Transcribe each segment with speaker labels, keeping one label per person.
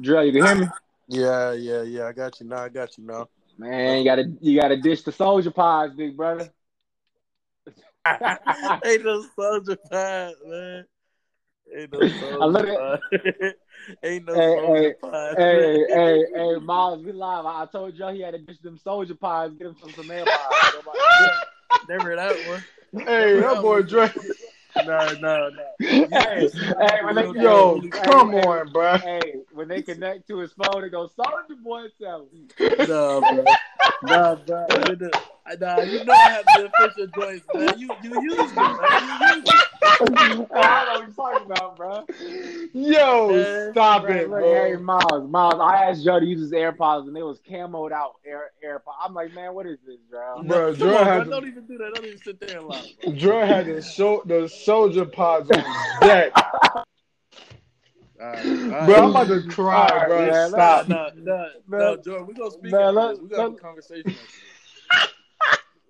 Speaker 1: Drill, you can hear me?
Speaker 2: Yeah, yeah, yeah. I got you now. I got you now.
Speaker 1: Man, you gotta you gotta dish the soldier pies, big brother.
Speaker 2: Ain't no soldier pie, man. Ain't no soldier
Speaker 1: look
Speaker 2: pie. Ain't no
Speaker 1: Hey,
Speaker 2: soldier
Speaker 1: hey,
Speaker 2: pie.
Speaker 1: hey, hey, hey, Miles, we live. I I told y'all he had to dish them soldier pies, get him some some mail pies.
Speaker 2: Never that one.
Speaker 3: Hey, that boy Dre.
Speaker 2: No, no, no.
Speaker 1: hey, hey, when they,
Speaker 3: Yo,
Speaker 1: hey,
Speaker 3: come
Speaker 1: hey,
Speaker 3: on, bro.
Speaker 1: Hey, when they connect to his phone, it goes, Soldier Boy, tell me.
Speaker 2: No, bro. Nah, bro. You know, nah, you know I have the official joints, man. You you use them, man. You use them.
Speaker 1: I don't know what you're talking about, bro.
Speaker 3: Yo,
Speaker 2: Man,
Speaker 3: stop
Speaker 1: Look,
Speaker 3: it,
Speaker 1: look, hey. Miles, Miles, I asked Joe to use his AirPods and it was camoed out air AirPods. I'm like, man, what is this, bro?
Speaker 3: Bro,
Speaker 2: Come
Speaker 3: Dre
Speaker 2: on,
Speaker 3: had
Speaker 2: bro.
Speaker 3: the-
Speaker 2: Don't even do that. I don't even sit there and lie. Bro.
Speaker 3: Had the, so, the soldier pods on deck.
Speaker 2: All right, all right.
Speaker 3: Bro, I'm about to cry,
Speaker 1: All right,
Speaker 3: bro.
Speaker 1: man,
Speaker 3: Stop.
Speaker 2: No, no, no,
Speaker 1: Man.
Speaker 2: Jordan, we're gonna speak
Speaker 1: Man,
Speaker 2: after
Speaker 1: let-
Speaker 2: this. We're gonna have a conversation.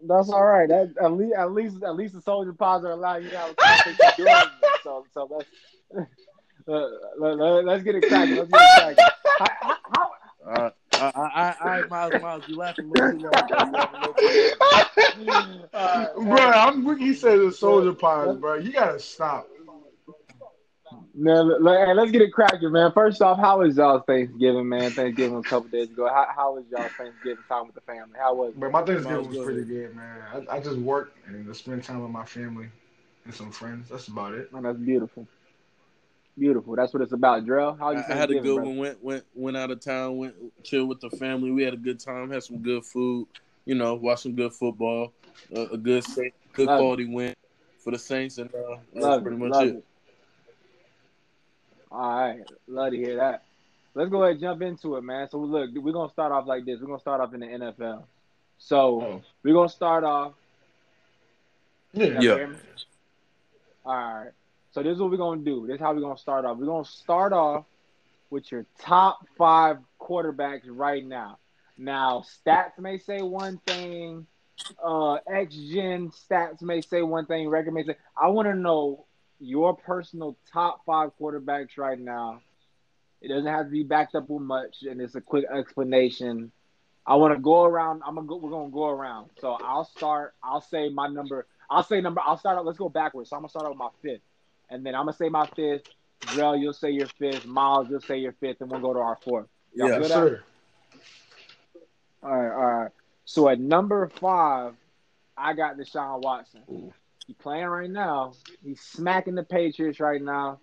Speaker 1: That's all right. That at least, at least, at least the soldier pods are allowing you to have a conversation during it. So, so let's uh, let, let, let's get it cracking. Let's get it cracking. How, how,
Speaker 2: Uh, I, I, I, Miles, Miles, you laughing a little too long, bro. You laughing a little too long.
Speaker 1: uh,
Speaker 3: Bro, I'm, he said the soldier pods, bro. You gotta stop.
Speaker 1: Man, let, let's get it cracking, man. First off, how was y'all's Thanksgiving, man? Thanksgiving was a couple days ago. How, how was y'all's Thanksgiving time with the family? How was it?
Speaker 3: But my Thanksgiving
Speaker 2: Miles,
Speaker 3: was
Speaker 2: go
Speaker 3: pretty good, man. I, I just worked and just spent time with my family and some friends. That's about it.
Speaker 1: Man, that's beautiful. Beautiful. That's what it's about, Drill. How
Speaker 2: I,
Speaker 1: you
Speaker 2: I had a good
Speaker 1: brother?
Speaker 2: one. Went went went out of town. Went chill with the family. We had a good time. Had some good food. You know, watched some good football. Uh, a good good
Speaker 1: Love it.
Speaker 2: quality win for the Saints, and uh, that's
Speaker 1: Love
Speaker 2: pretty
Speaker 1: it.
Speaker 2: much
Speaker 1: Love
Speaker 2: it.
Speaker 1: it. All right. Love to hear that. Let's go ahead and jump into it, man. So look, we're gonna start off like this. We're gonna start off in the NFL. So
Speaker 3: Oh.
Speaker 1: we're gonna start off.
Speaker 3: Yeah.
Speaker 2: Yeah.
Speaker 1: All right. So this is what we're gonna do. This is how we're gonna start off. We're gonna start off with your top five quarterbacks right now. Now, stats may say one thing, uh, Next Gen stats may say one thing, record may say. I want to know your personal top five quarterbacks right now. It doesn't have to be backed up with much, and it's a quick explanation. I want to go around. I'm gonna go. We're gonna go around. So I'll start. I'll say my number. I'll say number. I'll start out. Let's go backwards. So I'm gonna start out with my fifth, and then I'm gonna say my fifth. Drell, you'll say your fifth. Miles, you'll say your fifth, and we'll go to our fourth. Y'all
Speaker 2: Yeah.
Speaker 1: good
Speaker 3: Yes, sir.
Speaker 1: All right, all right. So at number five, I got Deshaun Watson. He's playing right now. He's smacking the Patriots right now.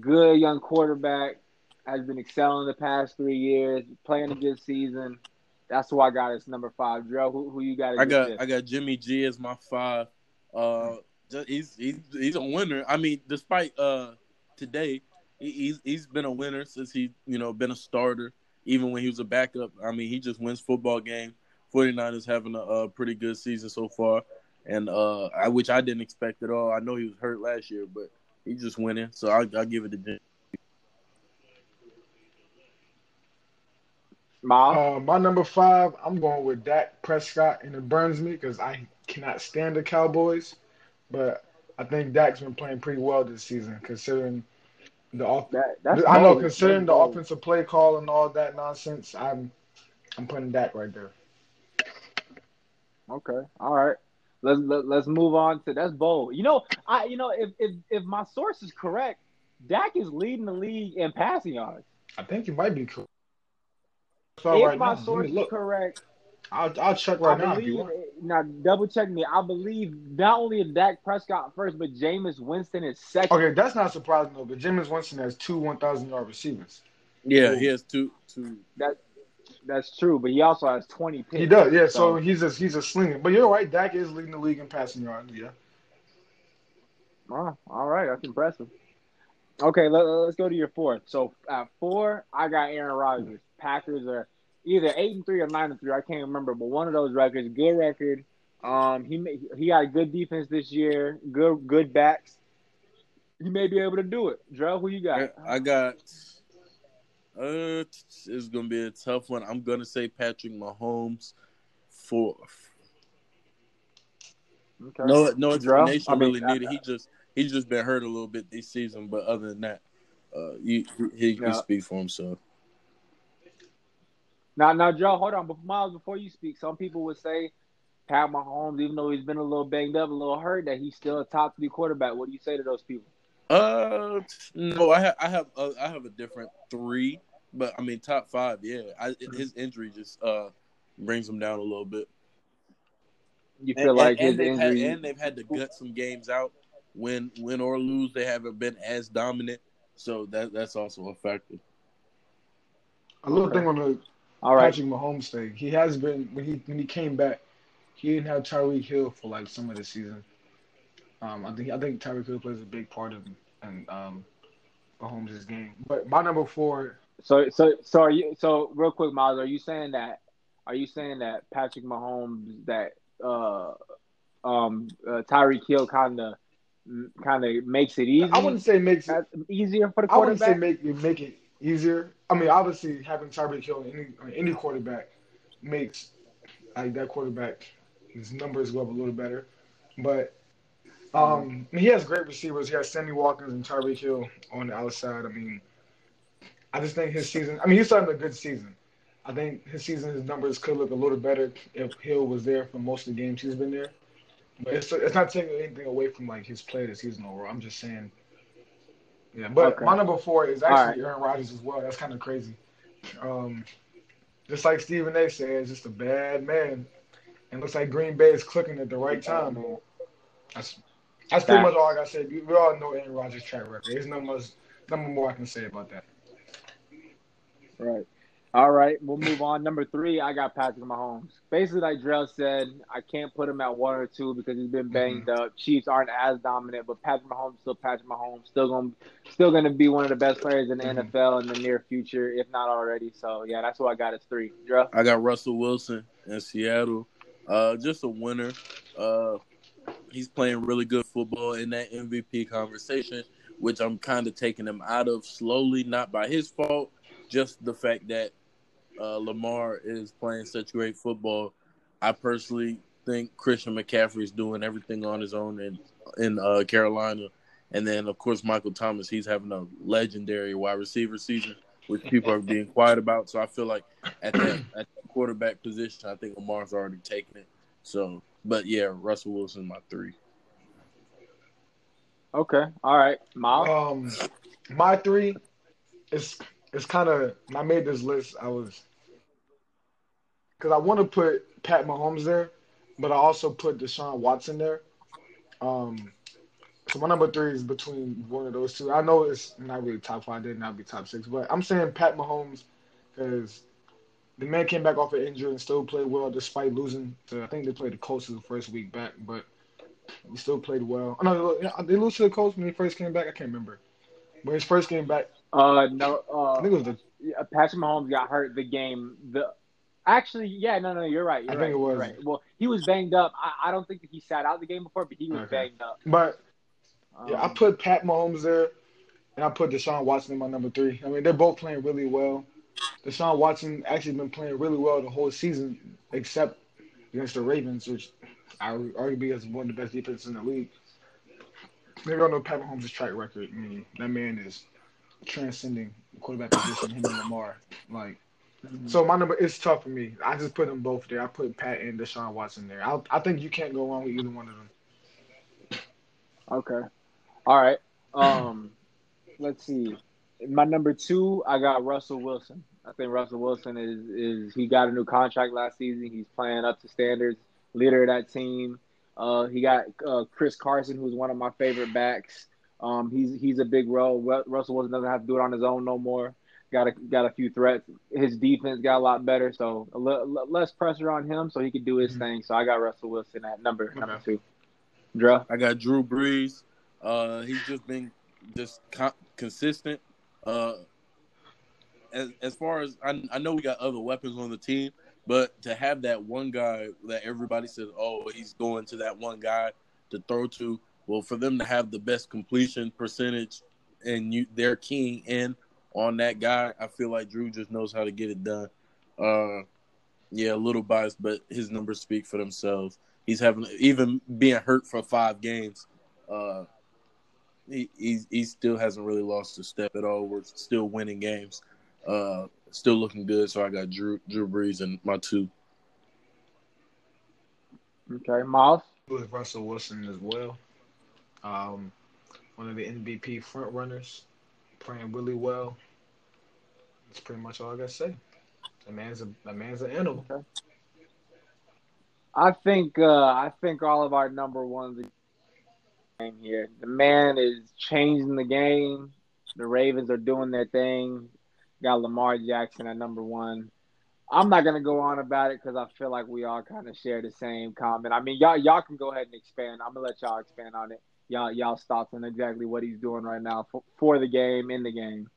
Speaker 1: Good young quarterback. Has been excelling the past three years. Playing a good season. That's who I got as number five. Drill, who, who you got?
Speaker 2: I got
Speaker 1: fifth?
Speaker 2: I got Jimmy G as my five. Uh, just, he's he's he's a winner. I mean, despite uh today, he, he's he's been a winner since he you know been a starter. Even when he was a backup, I mean, he just wins football game. 49ers having a, a pretty good season so far, and uh, I which I didn't expect at all. I know he was hurt last year, but he just winning. So I I give it to Jimmy.
Speaker 1: Miles.
Speaker 3: Uh, my number five, I'm going with Dak Prescott, and it burns me because I cannot stand the Cowboys, but I think Dak's been playing pretty well this season, considering the off.
Speaker 1: that, that's
Speaker 3: I know, considering the offensive play call and all that nonsense, I'm I'm putting Dak right there.
Speaker 1: Okay, all right. Let's let, let's move on to that's bold. You know, I you know if if if my source is correct, Dak is leading the league in passing yards.
Speaker 3: I think you might be correct. So
Speaker 1: if
Speaker 3: right
Speaker 1: my
Speaker 3: now,
Speaker 1: source is
Speaker 3: look.
Speaker 1: correct,
Speaker 3: I'll I'll check right
Speaker 1: I
Speaker 3: now
Speaker 1: believe now double check me. I believe not only is Dak Prescott first, but Jameis Winston is second.
Speaker 3: Okay, that's not surprising though. But Jameis Winston has two 1,000 yard receivers.
Speaker 2: Yeah,
Speaker 1: Ooh.
Speaker 2: he has two two.
Speaker 1: That that's true, but he also has twenty picks.
Speaker 3: He does, yeah. So,
Speaker 1: So-
Speaker 3: he's a he's a slinger. But you're right, Dak is leading the league in passing yards. Yeah.
Speaker 1: Oh, all right, that's impressive. Okay, let, us go to your fourth. So at four, I got Aaron Rodgers. Packers are either eight and three or nine and three. I can't remember, but one of those records, good record. Um, he may, he got a good defense this year. Good good backs. He may be able to do it. Drell, who you got?
Speaker 2: I, I got. Uh, it's gonna be a tough one. I'm gonna say Patrick Mahomes fourth.
Speaker 1: Okay.
Speaker 2: No, no explanation
Speaker 1: I mean,
Speaker 2: really needed. He just he's just been hurt a little bit this season, but other than that, uh, you, he, he
Speaker 1: Yeah.
Speaker 2: speaks for himself.
Speaker 1: Now, now, Joe, hold on. But Miles, before you speak, some people would say Pat Mahomes, even though he's been a little banged up, a little hurt, that he's still a top three quarterback. What do you say to those people?
Speaker 2: Uh, no, I have I have uh, I have a different three, but I mean top five. Yeah, I, his injury just uh brings him down a little bit.
Speaker 1: You feel
Speaker 2: and,
Speaker 1: like
Speaker 2: and,
Speaker 1: his
Speaker 2: and they've had, and they've had to gut some games out. Win, win or lose, they haven't been as dominant, so that that's also a factor.
Speaker 3: A little
Speaker 1: Okay.
Speaker 3: thing on the
Speaker 1: All right.
Speaker 3: Patrick Mahomes thing. He has been when he when he came back, he didn't have Tyreek Hill for like some of the season. Um, I think I think Tyreek Hill plays a big part of in um, Mahomes' game. But my number four,
Speaker 1: So, so, so are you? So, real quick, Miles, are you saying that? Are you saying that Patrick Mahomes that uh, um, uh, Tyreek Hill kind of kind of makes it easy?
Speaker 3: I wouldn't say makes it.
Speaker 1: easier for the quarterback.
Speaker 3: I wouldn't say
Speaker 1: quarterback.
Speaker 3: make it make it easier. I mean, obviously having Tyreek Hill any any quarterback makes like that quarterback his numbers go up a little better. But um, he has great receivers. He has Sammy Watkins and Tyreek Hill on the outside. I mean, I just think his season. I mean, he's starting a good season. I think his season, his numbers could look a little better if Hill was there for most of the games he's been there. But it's it's not taking anything away from like his play this season overall. I'm just saying. Yeah, but
Speaker 1: Okay.
Speaker 3: my number four is
Speaker 1: All
Speaker 3: actually Aaron Rodgers as well. That's kind of crazy. Um, just like Stephen A. said, it's just a bad man, and looks like Green Bay is clicking at the right time. That's that's pretty much all I got to say. We, we all know Aaron Rodgers' track record. There's no much, nothing more I can say about that.
Speaker 1: Right. All right, we'll move on. Number three, I got Patrick Mahomes. Basically, like Drell said, I can't put him at one or two because he's been banged up. Chiefs aren't as dominant, but Patrick Mahomes still Patrick Mahomes, still going still going to be one of the best players in the
Speaker 3: Mhm.
Speaker 1: NFL in the near future, if not already. So yeah, that's what I got as three. Drell.
Speaker 2: I got Russell Wilson in Seattle. Uh, just a winner. Uh, he's playing really good football in that MVP conversation, which I'm kind of taking him out of slowly, not by his fault, just the fact that uh, Lamar is playing such great football. I personally think Christian McCaffrey is doing everything on his own in in uh, Carolina, and then of course Michael Thomas. He's having a legendary wide receiver season, which people are being quiet about. So I feel like at that at the quarterback position, I think Lamar's already taken it. So, but yeah, Russell Wilson my three.
Speaker 1: Okay. All right, My
Speaker 3: Um, my three is it's kind of I made this list. I was because I want to put Pat Mahomes there, but I also put Deshaun Watson there. Um, so my number three is between one of those two. I know it's not really top five, did not be top six, but I'm saying Pat Mahomes because the man came back off an injury and still played well despite losing. To, I think they played the Colts the first week back, but he still played well. Oh, no, they lose to the Colts when he first came back. I can't remember. But his first game back,
Speaker 1: Uh, no. Uh,
Speaker 3: I think it was the
Speaker 1: Yeah, Patrick Mahomes got hurt the game. The actually, yeah, no, no, you're right. You're
Speaker 3: I
Speaker 1: right,
Speaker 3: think it was.
Speaker 1: right. Well, he was banged up. I, I don't think that he sat out the game before, but he was
Speaker 3: Okay.
Speaker 1: banged up.
Speaker 3: But
Speaker 1: Um,
Speaker 3: yeah, I put Pat Mahomes there, and I put Deshaun Watson in my number three. I mean, they're both playing really well. Deshaun Watson actually been playing really well the whole season, except against the Ravens, which I arguably is one of the best defenses in the league. Maybe don't know Pat Mahomes' track record. I mean, that man is transcending quarterback position, him and Lamar. Like,
Speaker 1: mhm.
Speaker 3: so my number is tough for me. I just put them both there. I put Pat and Deshaun Watson there. I, I think you can't go wrong with either one of them.
Speaker 1: Okay. All right. Um, let's see. My number two, I got Russell Wilson. I think Russell Wilson is is he got a new contract last season. He's playing up to standards, leader of that team. Uh, he got uh, Chris Carson, who's one of my favorite backs. Um, he's he's a big role. Ru- Russell Wilson doesn't have to do it on his own no more. Got a got a few threats. His defense got a lot better, so a li- li- less pressure on him, so he could do his
Speaker 3: Mhm.
Speaker 1: thing. So I got Russell Wilson at number number two. Dre.
Speaker 2: I got Drew Brees. Uh, he's just been just con- consistent. Uh, as as far as I, I know, we got other weapons on the team, but to have that one guy that everybody says, oh, he's going to that one guy to throw to. Well, for them to have the best completion percentage and you they're keying in on that guy, I feel like Drew just knows how to get it done. Uh, yeah, a little biased, but his numbers speak for themselves. He's having even being hurt for five games. Uh, he, he he still hasn't really lost a step at all. We're still winning games. uh, still looking good. So I got Drew Drew Brees and my two.
Speaker 1: Okay, Miles.
Speaker 3: With Russell Wilson as well. Um, one of the MVP front runners, playing really well. That's pretty much all I gotta say. The man's a the man's an animal.
Speaker 1: Okay. I think uh, I think all of our number ones game here. The man is changing the game. The Ravens are doing their thing. Got Lamar Jackson at number one. I'm not gonna go on about it because I feel like we all kind of share the same comment. I mean, y'all y'all can go ahead and expand. I'm gonna let y'all expand on it. Y'all y'all thoughts on exactly what he's doing right now for, for the game in the game.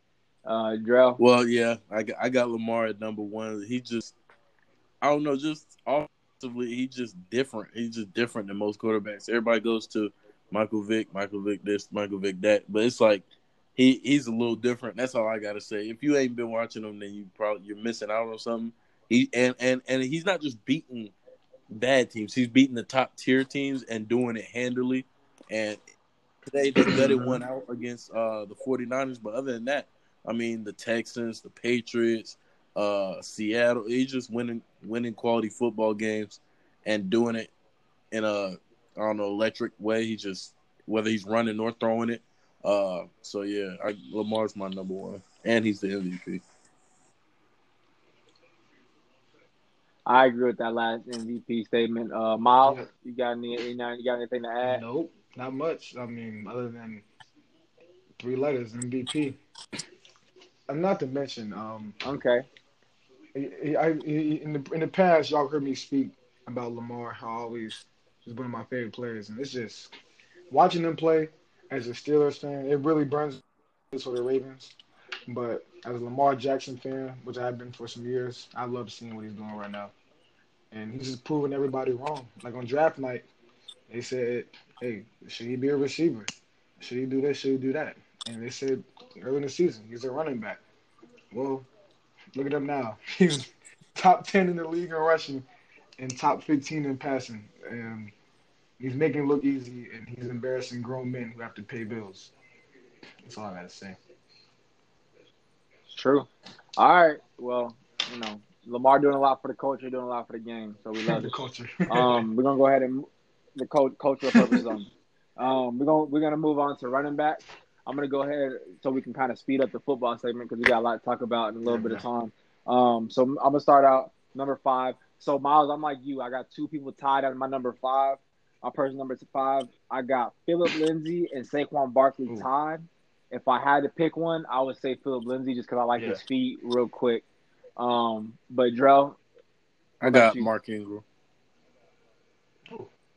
Speaker 1: Uh, Drell.
Speaker 2: Well, yeah, I got, I got Lamar at number one. He just, I don't know, just offensively, he's just different. He's just different than most quarterbacks. Everybody goes to Michael Vick, Michael Vick this, Michael Vick that, but it's like he he's a little different. That's all I gotta say. If you ain't been watching him, then you probably you're missing out on something. He and and and he's not just beating bad teams; he's beating the top tier teams and doing it handily. And today they gutted one out against uh, the 49ers, but other than that, I mean the Texans, the Patriots, uh, Seattle. He's just winning winning quality football games and doing it in a I don't know electric way. He just whether he's running or throwing it. Uh, so yeah, I, Lamar's my number one, and he's the MVP.
Speaker 1: I agree with that last MVP statement. Uh, Miles, you got any? You got anything to add?
Speaker 3: Nope, not much. I mean, other than three letters, MVP. And not to mention, um,
Speaker 1: okay.
Speaker 3: I, I, in the in the past, y'all heard me speak about Lamar. How always he's one of my favorite players, and it's just watching him play as a Steelers fan. It really burns for the Ravens, but as a Lamar Jackson fan, which I've been for some years, I love seeing what he's doing right now, and he's just proving everybody wrong. Like on draft night, they said, "Hey, should he be a receiver? Should he do this? Should he do that?" And they said early in the season, he's a running back. Well, look at him now. He's top 10 in the league in rushing and top 15 in passing. And he's making it look easy, and he's embarrassing grown men who have to pay bills. That's all I got to say.
Speaker 1: True. All right. Well, you know, Lamar doing a lot for the culture, doing a lot for the game. So we love
Speaker 3: the
Speaker 1: it.
Speaker 3: culture.
Speaker 1: um, we're gonna go ahead and the coach cultural purposes on. Um, we're gonna we're gonna move on to running back. I'm gonna go ahead so we can kind of speed up the football segment because we got a lot to talk about in a little bit of time. Um, so I'm gonna start out number five. So Miles, I'm like you. I got two people tied at my number five. My person number five, I got Phillip Lindsay and Saquon Barkley
Speaker 3: Ooh.
Speaker 1: tied. If I had to pick one, I would say Phillip Lindsay just because I like
Speaker 3: Yeah.
Speaker 1: his feet real quick. Um, but Drell,
Speaker 2: I got
Speaker 1: you?
Speaker 2: Mark Ingram.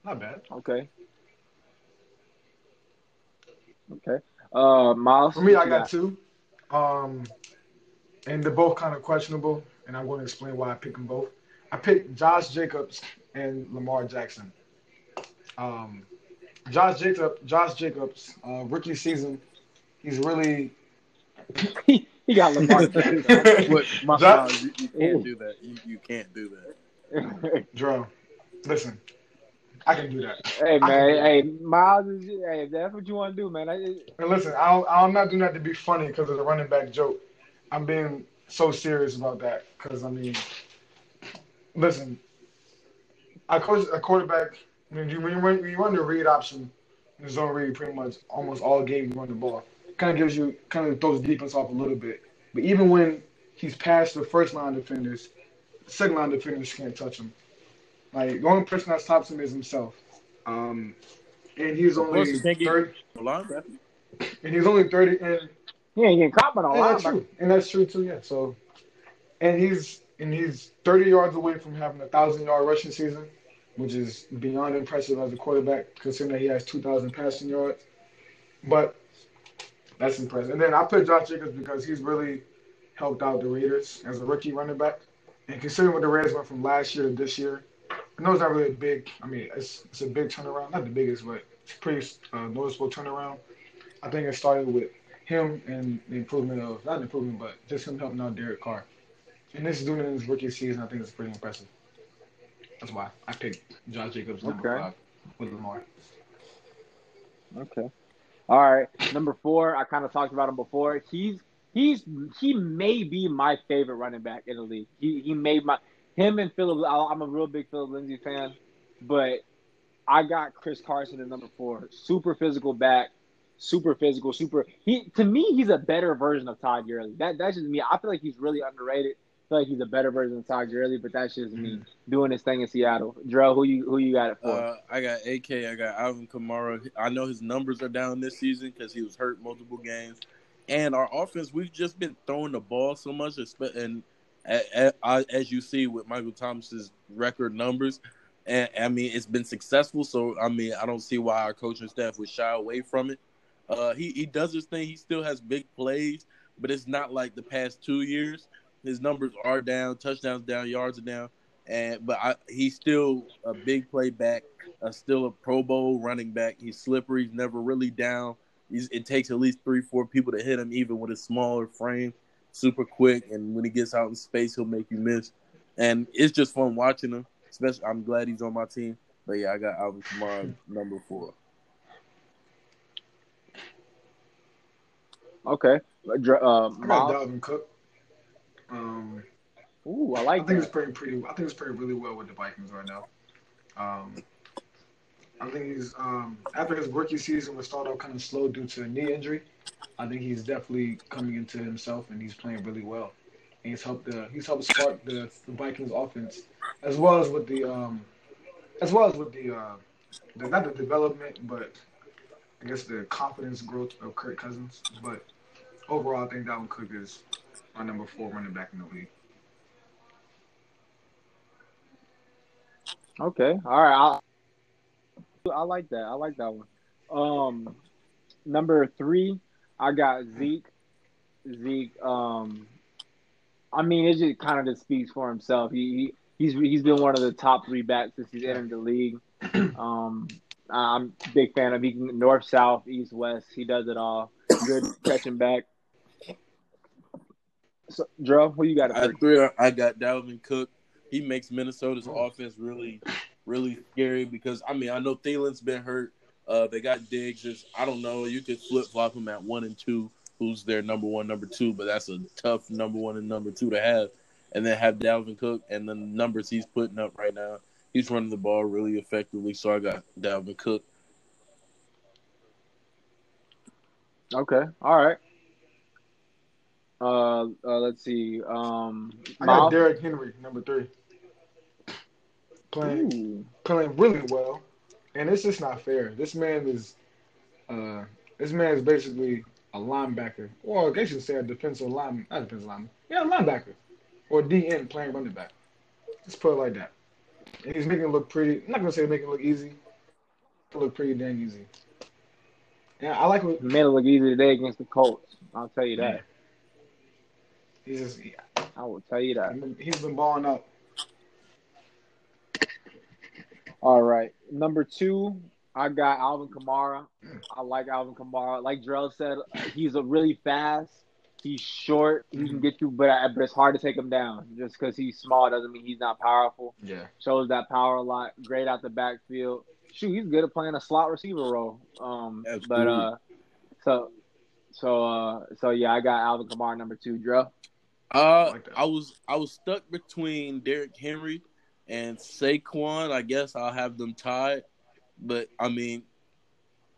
Speaker 3: Not bad.
Speaker 1: okay, okay. Uh, Miles,
Speaker 3: For me, I
Speaker 1: you
Speaker 3: got two. Um, and they're both kind of questionable, and I'm going to explain why I picked them both. I picked Josh Jacobs and Lamar Jackson. Um, Josh Jacob, Josh Jacobs, uh, rookie season, he's really
Speaker 1: he got Lamar Jackson.
Speaker 2: What, my,
Speaker 3: Josh-
Speaker 2: no, you, you can't do that. You, you can't do that.
Speaker 3: Dro. Listen, I can do that.
Speaker 1: hey
Speaker 3: I can do
Speaker 1: man,
Speaker 3: that.
Speaker 1: hey Miles, is, hey, if that's what you want to do, man. I,
Speaker 3: And listen, I don't, I'm not doing that to be funny because it's a running back joke. I'm being so serious about that because I mean, listen, I coach a quarterback. When you when you run, when you run the read option, the zone read pretty much almost all game you run the ball. Kind of gives you kind of throws defense off a little bit. But even when he's past the first line defenders, second line defenders can't touch him. Like the only person that stops him is himself. Um, and he's only
Speaker 2: course, you can't get-
Speaker 3: thirty. And he's only thirty. And
Speaker 1: he ain't getting caught by no
Speaker 3: yeah, that's
Speaker 1: linebacker.
Speaker 3: true, and that's true too. Yeah. So, and he's and he's 30 yards away from having a thousand yard rushing season, which is beyond impressive as a quarterback, considering that he has 2,000 passing yards. But that's impressive. And then I put Josh Jacobs because he's really helped out the Raiders as a rookie running back, and considering what the Raiders went from last year to this year, I know it's not really a big. I mean, it's it's a big turnaround, not the biggest, but it's a pretty uh, noticeable turnaround. I think it started with him and the improvement of not the improvement, but just him helping out Derek Carr. And this is doing it in his rookie season. I think it's pretty impressive. That's why I picked Josh Jacobs number
Speaker 1: Okay.
Speaker 3: five with Lamar.
Speaker 1: Okay. All right. Number four, I kind of talked about him before. He's he's he may be my favorite running back in the league. He he made my him and Phillip. I'm a real big Phillip Lindsay fan, but I got Chris Carson at number four. Super physical back, super physical, super. He to me, he's a better version of Todd Gurley. That that's just me. I feel like he's really underrated. I feel like he's a better version of Todd Gurley, but that's just me doing this thing in Seattle. Dro, who you who you got it for?
Speaker 2: Uh, I got AK. I got Alvin Kamara. I know his numbers are down this season because he was hurt multiple games, and our offense we've just been throwing the ball so much, and as you see with Michael Thomas's record numbers, and I mean it's been successful. So I mean I don't see why our coaching staff would shy away from it. Uh, he he does his thing. He still has big plays, but it's not like the past two years. His numbers are down, touchdowns down, yards are down, and but I, he's still a big play back, uh, still a Pro Bowl running back. He's slippery. He's never really down. He's, it takes at least three, four people to hit him, even with a smaller frame. Super quick, and when he gets out in space, he'll make you miss. And it's just fun watching him. Especially, I'm glad he's on my team. But yeah, I got Alvin Kamara number four.
Speaker 1: Okay. Uh,
Speaker 3: I got Dalvin Cook. Um,
Speaker 1: Ooh, I like.
Speaker 3: I think that. it's pretty pretty. I think it's pretty really well with the Vikings right now. Um, I think he's um, after his rookie season was started off kind of slow due to a knee injury. I think he's definitely coming into himself and he's playing really well. And he's helped the he's helped spark the, the Vikings offense as well as with the um as well as with the uh the, not the development but I guess the confidence growth of Kirk Cousins. But overall, I think Dalvin Cook is my number four running back in the league.
Speaker 1: Okay, all right. I, I like that. I like that one. Um, number three, I got Zeke. Zeke. Um, I mean, it just kind of just speaks for himself. He, he he's he's been one of the top three backs since he's entered the league. Um, I'm a big fan of he can north, south, east, west. He does it all. Good catching back. So, Dro, who you got?
Speaker 2: I three. I got Dalvin Cook. He makes Minnesota's offense really, really scary because I mean I know Thielen's been hurt. Uh, they got Diggs. Just, I don't know. You could flip flop them at one and two. Who's their number one, number two? But that's a tough number one and number two to have. And then have Dalvin Cook and the numbers he's putting up right now he's running the ball really effectively. So I got Dalvin Cook.
Speaker 1: Okay. All right. Uh, uh let's see. Um,
Speaker 3: I got Derrick Henry, number three, playing Ooh. playing really well, and it's just not fair. This man is, uh, this man is basically a linebacker, or I guess you can say a defensive lineman, not defensive lineman, yeah, a linebacker, or DN playing running back. Let's put it like that. And he's making it look pretty. I'm not gonna say making it look easy. It look pretty dang easy. Yeah, I like what
Speaker 1: made it look easy today against the Colts. I'll tell you that. Yeah.
Speaker 3: He's just, yeah.
Speaker 1: I will tell you that.
Speaker 3: He's been balling up.
Speaker 1: All right, number two, I got Alvin Kamara. I like Alvin Kamara. Like Drell said, he's a really fast. He's short. He can get you, but but it's hard to take him down. Just because he's small doesn't mean he's not powerful.
Speaker 3: Yeah,
Speaker 1: shows that power a lot. Great out the backfield. Shoot, he's good at playing a slot receiver role. Um, but uh, so so uh, so yeah, I got Alvin Kamara number two. Dro.
Speaker 2: Uh, I was I was stuck between Derrick Henry and Saquon. I guess I'll have them tied, but I mean,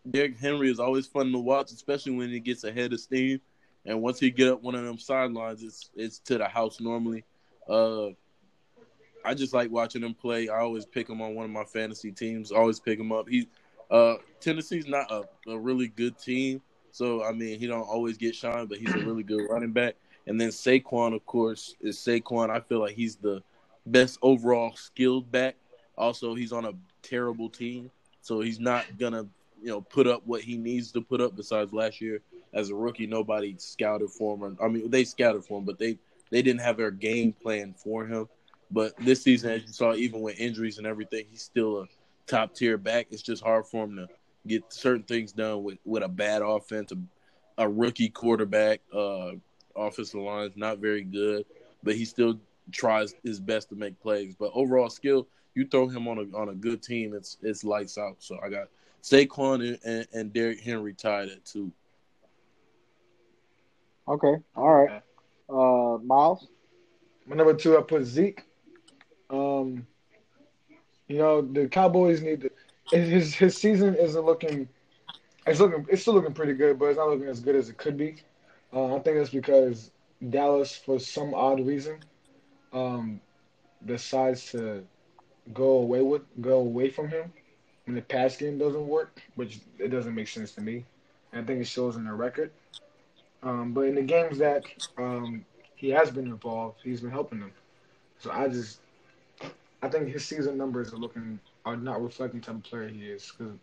Speaker 2: Derrick Henry is always fun to watch, especially when he gets ahead of steam. And once he get up one of them sidelines, it's it's to the house normally. Uh, I just like watching him play. I always pick him on one of my fantasy teams. Always pick him up. He uh, Tennessee's not a, a really good team, so I mean he don't always get shine, but he's a really good running back. And then Saquon, of course, is Saquon. I feel like he's the best overall skilled back. Also, he's on a terrible team, so he's not gonna you know put up what he needs to put up. Besides last year, as a rookie, nobody scouted for him. I mean, they scouted for him, but they they didn't have their game plan for him. But this season, as you saw, even with injuries and everything, he's still a top tier back. It's just hard for him to get certain things done with with a bad offense, a, a rookie quarterback, uh, offensive line is not very good, but he still tries his best to make plays. But overall skill, you throw him on a on a good team, it's it's lights out. So I got Saquon and, and, and Derrick Henry tied at two.
Speaker 1: Okay. All right. Uh, Miles.
Speaker 3: My number two, I put Zeke. Um, you know the Cowboys need to. His his season isn't looking. It's looking. It's still looking pretty good, but it's not looking as good as it could be. Uh, I think that's because Dallas, for some odd reason, um, decides to go away with go away from him when the pass game doesn't work, which it doesn't make sense to me. I think it shows in the record. Um, but in the games that um, he has been involved, he's been helping them. So I just, I think his season numbers are looking are not reflecting the type of player he is because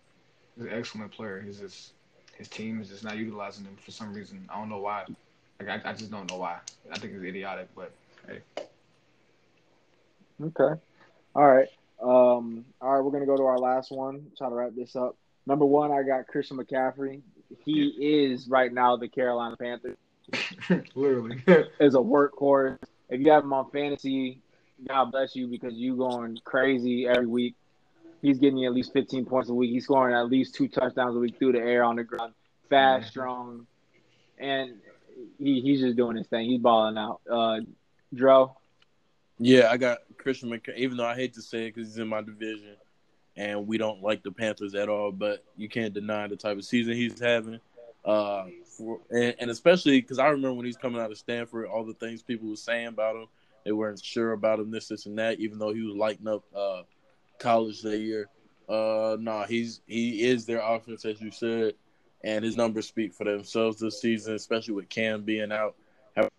Speaker 3: he's an excellent player. He's just his team is just not utilizing him for some reason. I don't know why. Like I, I just don't know why. I think it's idiotic, but hey.
Speaker 1: Okay. All right. Um, all right, we're gonna go to our last one. Try to wrap this up. Number one, I got Christian McCaffrey. He is right now the Carolina Panthers.
Speaker 3: Literally.
Speaker 1: Is a workhorse. If you have him on fantasy, God bless you because you going crazy every week. He's getting at least 15 points a week. He's scoring at least two touchdowns a week through the air on the ground. Fast,
Speaker 3: Mhm.
Speaker 1: strong, and he, he's just doing his thing. He's balling out. Uh, Dro,
Speaker 2: Yeah, I got Christian McCaffrey. Even though I hate to say it because he's in my division, and we don't like the Panthers at all, but you can't deny the type of season he's having. Uh, for, and, and especially because I remember when he's coming out of Stanford, all the things people were saying about him, they weren't sure about him, this, this, and that. Even though he was lighting up uh, college that year, uh, nah, he's he is their offense as you said, and his numbers speak for themselves this season, especially with Cam being out, have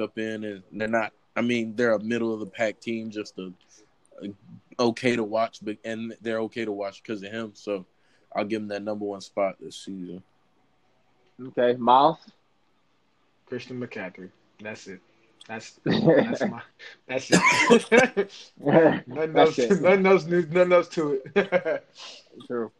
Speaker 2: up in, and they're not. I mean, they're a middle of the pack team, just a, a okay to watch, but and they're okay to watch because of him. So I'll give him that number one spot this season.
Speaker 1: okay, Miles.
Speaker 3: Christian McCaffrey. That's it. That's that's my that's it. nothing else,
Speaker 1: That's it.
Speaker 3: nothing else, new- nothing else to it.
Speaker 1: True.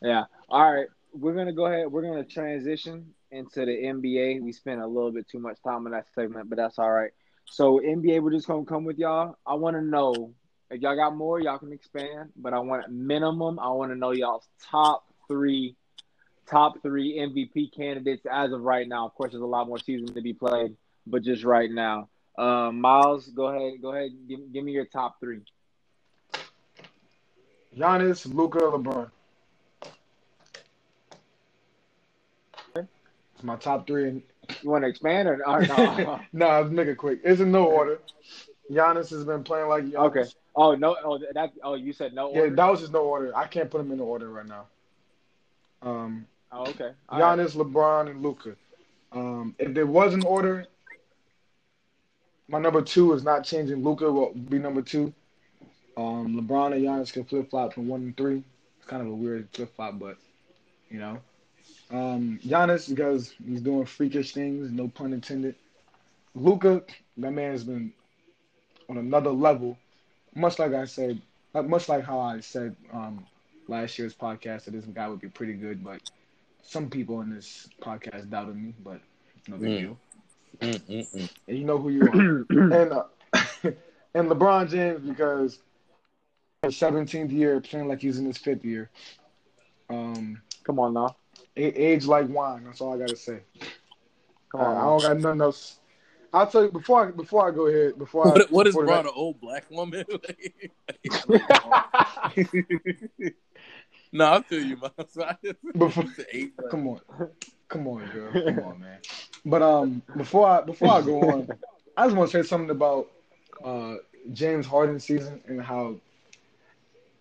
Speaker 1: Yeah. All right. We're gonna go ahead. We're gonna transition into the NBA. We spent a little bit too much time on that segment, but that's all right. So NBA, we're just gonna come with y'all. I want to know if y'all got more, y'all can expand. But I want minimum. I want to know y'all's top three, top three MVP candidates as of right now. Of course, there's a lot more seasons to be played, but just right now. Uh, Miles, go ahead. Go ahead. Give, give me your top three.
Speaker 3: Giannis, Luka, LeBron. It's my top three. And,
Speaker 1: You want to expand or, or no?
Speaker 3: nah, let's make it quick. It's in no order. Giannis has been playing like Giannis.
Speaker 1: Okay. Oh no! Oh that. Oh, you said no.
Speaker 3: Yeah, that was just no order. I can't put them in the order right now. Um,
Speaker 1: Oh, okay. All right.
Speaker 3: Giannis, LeBron, and Luka. Um, if there was an order, my number two is not changing. Luka will be number two. Um, LeBron and Giannis can flip flop from one and three. It's kind of a weird flip flop, but you know, um, Giannis because he's doing freakish things. No pun intended. Luka, that man has been on another level. Much like I said, much like how I said um, last year's podcast that this guy would be pretty good, but some people in this podcast doubted me, but no big
Speaker 2: Mm.
Speaker 3: deal.
Speaker 2: Mm-mm-mm.
Speaker 3: And you know who you are. and uh, and LeBron James because his 17th year playing like he's in his fifth year. Um,
Speaker 1: Come on now.
Speaker 3: a- age like wine. That's all I gotta say.
Speaker 1: Come
Speaker 3: Uh,
Speaker 1: on.
Speaker 3: I don't got nothing else. I'll tell you before I before I go ahead before I
Speaker 2: What, what is
Speaker 3: before
Speaker 2: brought
Speaker 3: that-
Speaker 2: an old black woman? no, I feel you, Miles. I
Speaker 3: Before-
Speaker 2: the eight,
Speaker 3: Come on, come on, girl, come on, man. But um, before I before I go on, I just want to say something about uh James Harden's season and how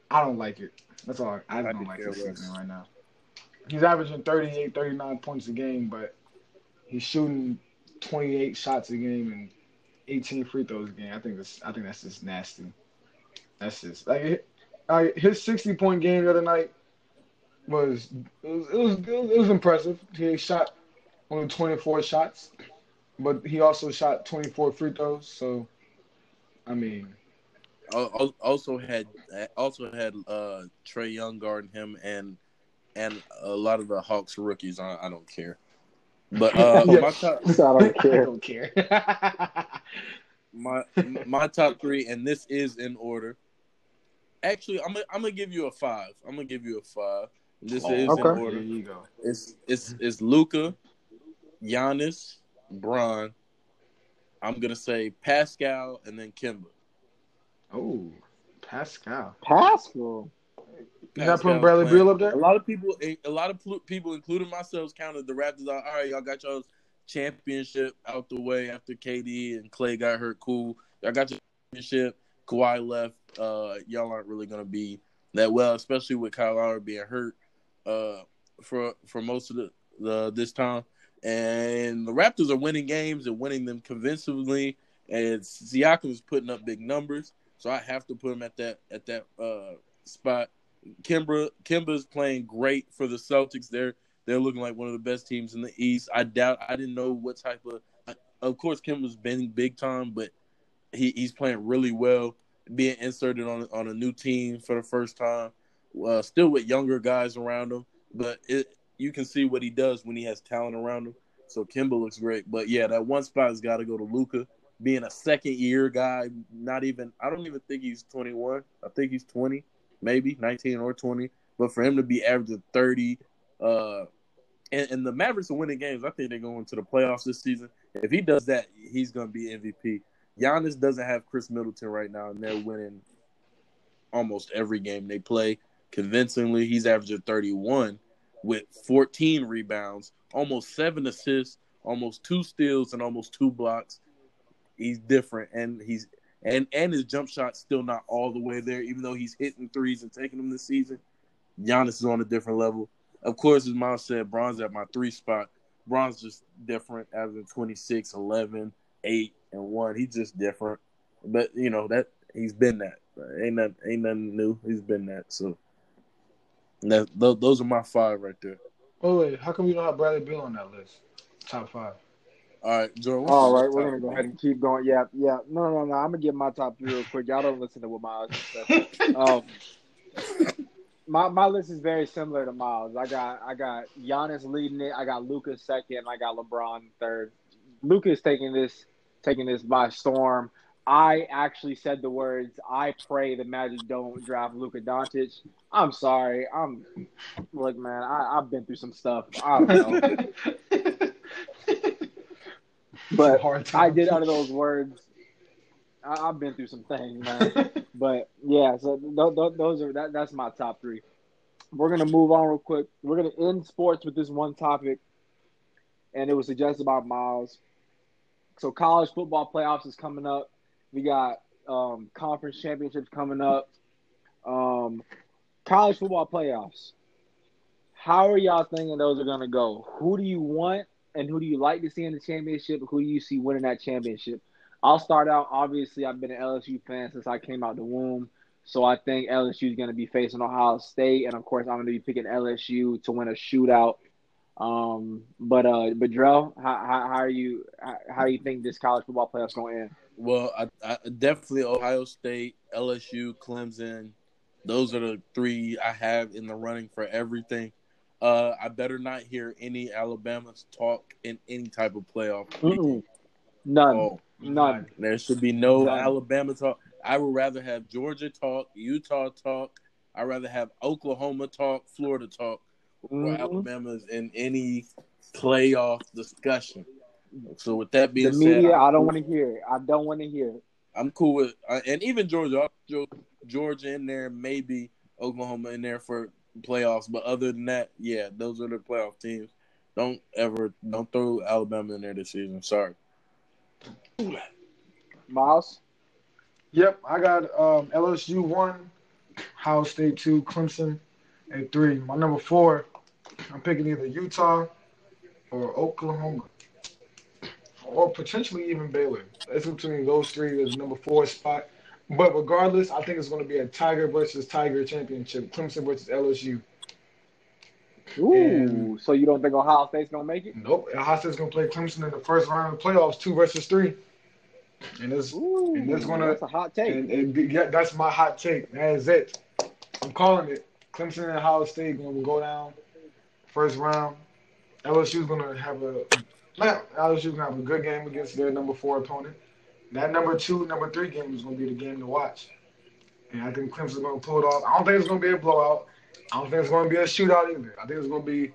Speaker 3: I don't like it. That's all. I
Speaker 2: I
Speaker 3: don't like
Speaker 2: care
Speaker 3: his season right now. He's averaging 38, 39 points a game, but he's shooting 28 shots a game and 18 free throws a game. I think that's I think that's just nasty. That's just like his 60 point game the other night was it was it was, it was impressive. He shot only 24 shots, but he also shot 24 free throws. So, I mean,
Speaker 2: Al- al- also had also had uh, Trae Young guarding him and and a lot of the Hawks rookies. I, I don't care, but uh,
Speaker 3: Yeah.
Speaker 2: my top
Speaker 1: I don't
Speaker 3: I
Speaker 1: care.
Speaker 3: don't care.
Speaker 2: my my top three, and this is in order. Actually, I'm gonna I'm gonna give you a five. I'm gonna give you a five. This is
Speaker 1: Okay.
Speaker 2: in
Speaker 3: There
Speaker 2: order.
Speaker 3: you go.
Speaker 2: It's it's it's Luka, Giannis, Bron. I'm gonna say Pascal and then Kemba.
Speaker 3: Oh, Pascal.
Speaker 1: Pascal.
Speaker 3: You're not putting Bradley Beal up there?
Speaker 2: A lot of people, a lot of pl- people, including myself, counted the Raptors out. All right, y'all got y'all's championship out the way after KD and Clay got hurt. Cool, y'all got your championship. Kawhi left. Uh, y'all aren't really gonna be that well, especially with Kyle Lowry being hurt uh, for for most of the, the this time. And the Raptors are winning games and winning them convincingly. And Siakam is putting up big numbers, so I have to put him at that at that uh, spot. Kemba Kemba's playing great for the Celtics. They're they're looking like one of the best teams in the East. I doubt I didn't know what type of of course Kemba's been big time, but he, he's playing really well, being inserted on on a new team for the first time. Uh, still with younger guys around him, but it you can see what he does when he has talent around him. So Kemba looks great. But yeah, that one spot has got to go to Luka. Being a second year guy, not even I don't even think he's 21. I think he's 20 maybe 19 or 20. But for him to be averaging 30, uh, and, and the Mavericks are winning games, I think they're going to the playoffs this season. If he does that, he's going to be MVP. Giannis doesn't have Khris Middleton right now, and they're winning almost every game they play convincingly. He's averaging 31 with 14 rebounds, almost seven assists, almost two steals, and almost two blocks. He's different, and he's and and his jump shot's still not all the way there, even though he's hitting threes and taking them this season. Giannis is on a different level. Of course, as Miles said, Bron's at my three spot. Bron's just different, averaging 26, 11, 8, and 1. He's just different. But, you know, that he's been that. Ain't nothing, ain't nothing new. He's been that. So that, th- those are my five right there.
Speaker 3: Oh wait, how come you don't have Bradley Beal on that list? Top five.
Speaker 2: All right, Jordan. what's
Speaker 1: All
Speaker 2: your
Speaker 1: right, we're gonna go ahead and keep going. Yeah, yeah. No, no, no. I'm gonna get my top three real quick. Y'all don't listen to what Miles said. Um, my my list is very similar to Miles. I got I got Giannis leading it. I got Luka second. I got LeBron third. Luka's taking this taking this by storm. I actually said the words. I pray the Magic don't draft Luka Doncic. I'm sorry. I'm look, man. I, I've been through some stuff. I don't know, but I did utter those words. I, I've been through some things, man. But yeah, so th- th- those are that. That's my top three. We're gonna move on real quick. We're gonna end sports with this one topic, and it was suggested by Miles. So college football playoffs is coming up. We got um, conference championships coming up. Um, college football playoffs. How are y'all thinking those are gonna go? Who do you want, and who do you like to see in the championship? Who do you see winning that championship? I'll start out. Obviously, I've been an LSU fan since I came out the womb. So I think LSU is going to be facing Ohio State, and of course, I'm going to be picking LSU to win a shootout. Um, but uh, but how, how, how are you? How, how do you think this college football playoffs going to end?
Speaker 2: Well, I, I definitely Ohio State, LSU, Clemson. Those are the three I have in the running for everything. Uh, I better not hear any Alabama's talk in any type of playoff.
Speaker 1: Mm-mm. None,
Speaker 2: Oh,
Speaker 1: none.
Speaker 2: there should be no
Speaker 1: None.
Speaker 2: Alabama talk. I would rather have Georgia talk, Utah talk. I'd rather have Oklahoma talk, Florida talk, or
Speaker 1: Mhm.
Speaker 2: Alabama's in any playoff discussion. So with that being
Speaker 1: The
Speaker 2: said,
Speaker 1: media,
Speaker 2: I'm
Speaker 1: I don't
Speaker 2: cool-
Speaker 1: want to hear it. I don't want to hear it.
Speaker 2: I'm cool with, uh, and even Georgia, Georgia in there, maybe Oklahoma in there for playoffs. But other than that, yeah, those are the playoff teams. Don't ever, don't throw Alabama in there this season. Sorry.
Speaker 1: Miles,
Speaker 3: Yep, I got um, LSU one, Ohio State two, Clemson at three. My number four, I'm picking either Utah or Oklahoma, or potentially even Baylor. It's between those three as number four spot. But regardless, I think it's going to be a Tiger versus Tiger championship, Clemson versus LSU.
Speaker 1: ooh,
Speaker 3: And-
Speaker 1: so you don't think Ohio State's going to make it?
Speaker 3: Nope, Ohio State's going to play Clemson in the first round of the playoffs, two versus three. And it's
Speaker 1: Ooh,
Speaker 3: And that's gonna-
Speaker 1: that's a hot take.
Speaker 3: And, and be- yeah, that's my hot take. That is it. I'm calling it. Clemson and Ohio State going to go down first round. LSU's going to have a LSU's going to have a good game against their number four opponent. That number two, number three game is going to be the game to watch. And I think Clemson's going to pull it off. I don't think it's going to be a blowout. I don't think it's going to be a shootout either. I think it's going to be.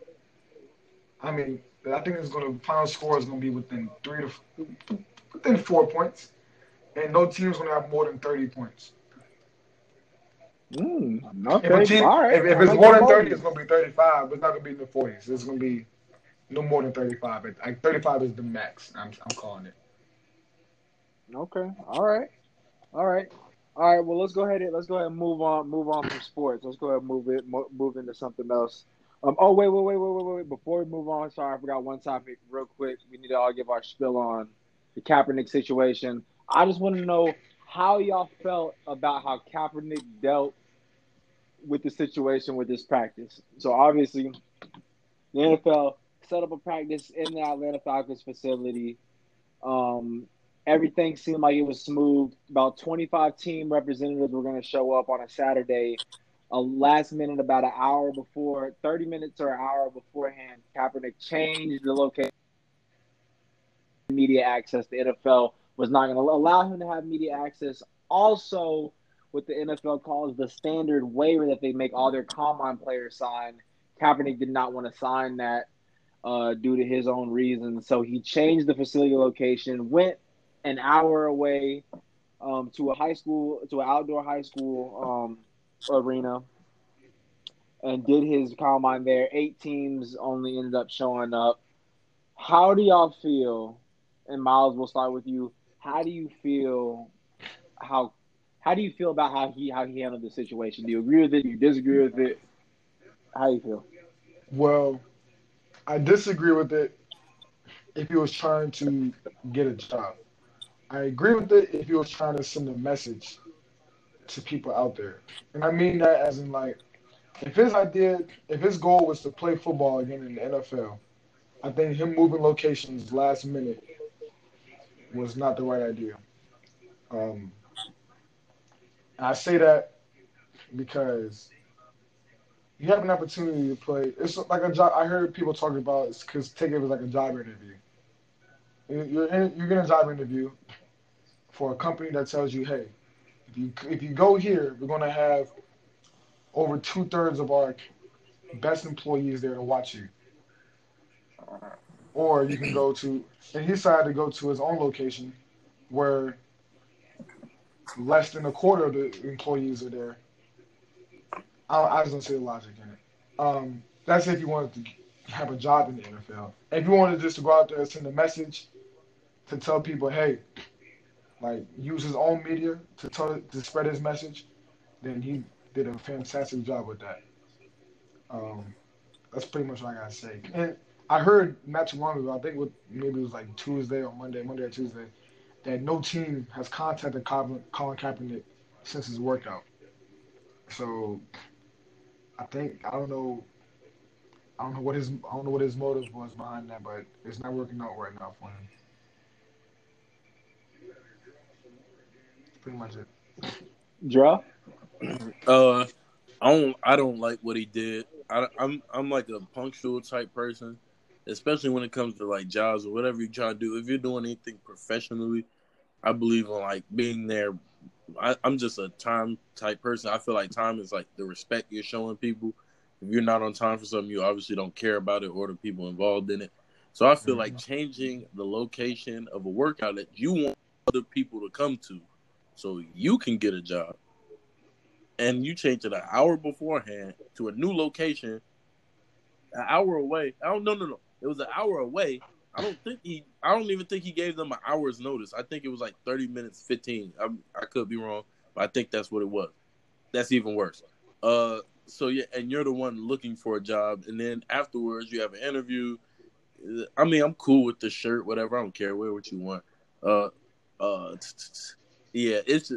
Speaker 3: I mean, I think it's going to final score is going to be within three to within four points, and no team's going to have more than thirty points.
Speaker 1: Mm, okay.
Speaker 3: If, team,
Speaker 1: All right.
Speaker 3: if, if it's
Speaker 1: like
Speaker 3: more than thirty, it's going to be thirty-five. But it's not going to be in the forties. It's going to be no more than thirty-five. Like thirty-five is the max. I'm I'm calling it.
Speaker 1: Okay. All right. All right. All right. Well, let's go ahead and let's go ahead and move on. Move on from sports. Let's go ahead and move it. Move into something else. Um. Oh wait, wait, wait, wait, wait, wait. Before we move on, sorry, I forgot one topic real quick. We need to all give our spill on the Kaepernick situation. I just want to know how y'all felt about how Kaepernick dealt with the situation with this practice. So obviously, the NFL set up a practice in the Atlanta Falcons facility. Um, everything seemed like it was smooth. About 25 team representatives were going to show up on a Saturday. A last minute, about an hour before, 30 minutes or an hour beforehand, Kaepernick changed the location. Media access. The NFL was not going to allow him to have media access. Also, what the NFL calls the standard waiver that they make all their combine players sign. Kaepernick did not want to sign that uh, due to his own reasons. So he changed the facility location, went an hour away um, to a high school, to an outdoor high school um, arena, and did his combine there. Eight teams only ended up showing up. How do y'all feel? And Miles, we'll start with you. How do you feel? How how do you feel about how he how he handled the situation? Do you agree with it? Do you disagree with it? How do you feel?
Speaker 3: Well, I disagree with it if he was trying to get a job. I agree with it if he was trying to send a message to people out there. And I mean that as in like if his idea if his goal was to play football again in the NFL, I think him moving locations last minute was not the right idea. Um, I say that because you have an opportunity to play. It's like a job. I heard people talking about it's because take it as like a job interview. You're in, you're getting a job interview for a company that tells you, hey, if you if you go here, we're gonna have over two thirds of our best employees there to watch you. Or you can go to, and he decided to go to his own location, where less than a quarter of the employees are there. I, I just don't see the logic in it. Um, that's if you wanted to have a job in the NFL. If you wanted just to go out there and send a message to tell people, hey, like use his own media to tell to spread his message, then he did a fantastic job with that. Um, that's pretty much what I gotta say. And I heard not too long ago, I think what maybe it was like Tuesday or Monday, Monday or Tuesday, that no team has contacted Colin, Colin Kaepernick since his workout. So I think I don't know. I don't know what his I don't know what his motives was behind that, but it's not working out right now for him. Pretty much it.
Speaker 1: Draw?
Speaker 2: Uh, I don't. I don't like what he did. I, I'm. I'm like a punctual type person, especially when it comes to like jobs or whatever you try to do. If you're doing anything professionally, I believe in like being there. I, I'm just a time type person. I feel like time is like the respect you're showing people. If you're not on time for something, you obviously don't care about it or the people involved in it. So I feel like mm-hmm. changing the location of a workout that you want other people to come to, so you can get a job and you change it an hour beforehand to a new location, an hour away. I don't no no no. It was an hour away. I don't think he. I don't even think he gave them an hour's notice. I think it was like thirty minutes, fifteen. I I could be wrong, but I think that's what it was. That's even worse. Uh, so yeah, and you're the one looking for a job, and then afterwards you have an interview. I mean, I'm cool with the shirt, whatever. I don't care. Wear what you want. Uh, uh, yeah, it's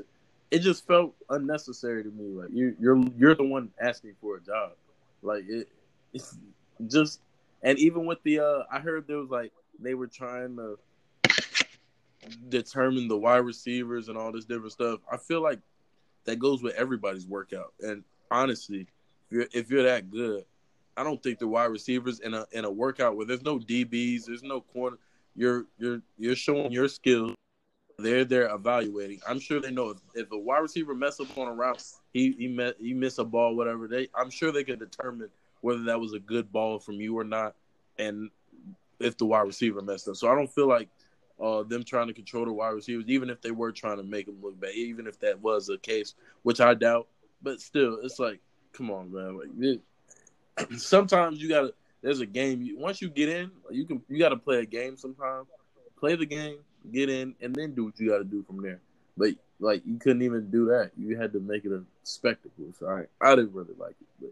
Speaker 2: it just felt unnecessary to me. Like you, you're you're the one asking for a job. Like it, it's just, and even with the, uh, I heard there was like they were trying to determine the wide receivers and all this different stuff. I feel like that goes with everybody's workout. And honestly, if you're if you're that good, I don't think the wide receivers in a in a workout where there's no DBs, there's no corner, you're you're you're showing your skills they're there evaluating. I'm sure they know if, if a wide receiver mess up on a route, he he met he miss a ball, whatever. They I'm sure they could determine whether that was a good ball from you or not. And if the wide receiver messed up. So I don't feel like uh, them trying to control the wide receivers, even if they were trying to make them look bad, even if that was the case, which I doubt. But still, it's like, come on, man. Like, it, sometimes you gotta. There's a game. Once you get in, you can. You gotta play a game. Sometimes play the game, get in, and then do what you gotta do from there. But like, you couldn't even do that. You had to make it a spectacle. So I, I didn't really like it, but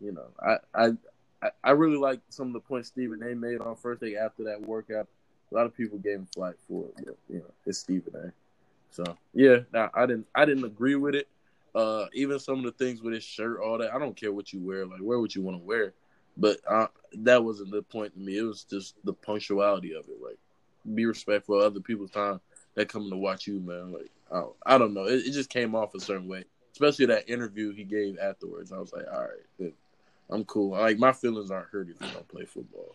Speaker 2: you know, I, I, I really like some of the points Stephen A. made on First Take after that workout. A lot of people gave him flack for it, but you know, it's Stephen A. So yeah, now I didn't I didn't agree with it. Uh, even some of the things with his shirt, all that. I don't care what you wear. Like, wear what you want to wear. But uh, that wasn't the point to me. It was just the punctuality of it. Like, be respectful of other people's time that coming to watch you, man. Like, I don't, I don't know. It, it, just came off a certain way, especially that interview he gave afterwards. I was like, all right, I'm cool. Like, my feelings aren't hurt if you don't play football.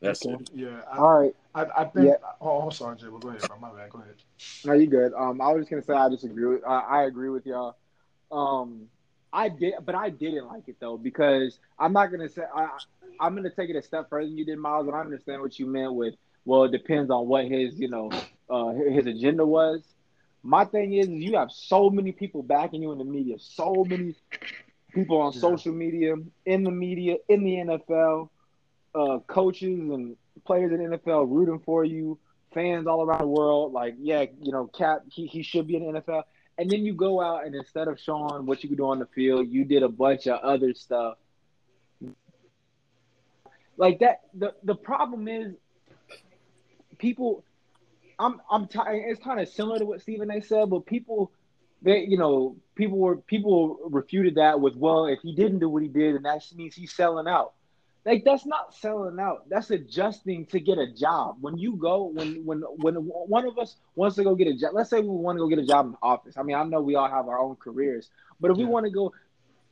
Speaker 3: That's okay. it. Yeah.
Speaker 1: I, All right.
Speaker 3: I, I think. Yeah. Oh, I'm sorry, Jay. But go ahead, bro. My bad. Go ahead.
Speaker 1: No, you good. Um, I was just gonna say I disagree. With, I, I agree with y'all. Um, I did, but I didn't like it though because I'm not gonna say I. I'm gonna take it a step further than you did, Miles, and I understand what you meant with. Well, it depends on what his, you know, uh, his agenda was. My thing is, you have so many people backing you in the media, so many people on yeah. social media, in the media, in the NFL uh, coaches and players in the NFL rooting for you, fans all around the world. Like, yeah, you know, Cap, he, he should be in the NFL. And then you go out and instead of showing what you could do on the field, you did a bunch of other stuff. Like that, the the problem is, people. I'm I'm t- it's kind of similar to what Stephen A. said, but people, they you know people were people refuted that with well, if he didn't do what he did, and that means he's selling out. Like that's not selling out. That's adjusting to get a job. When you go, when when when one of us wants to go get a job, let's say we want to go get a job in the office. I mean, I know we all have our own careers, but if yeah. we want to go,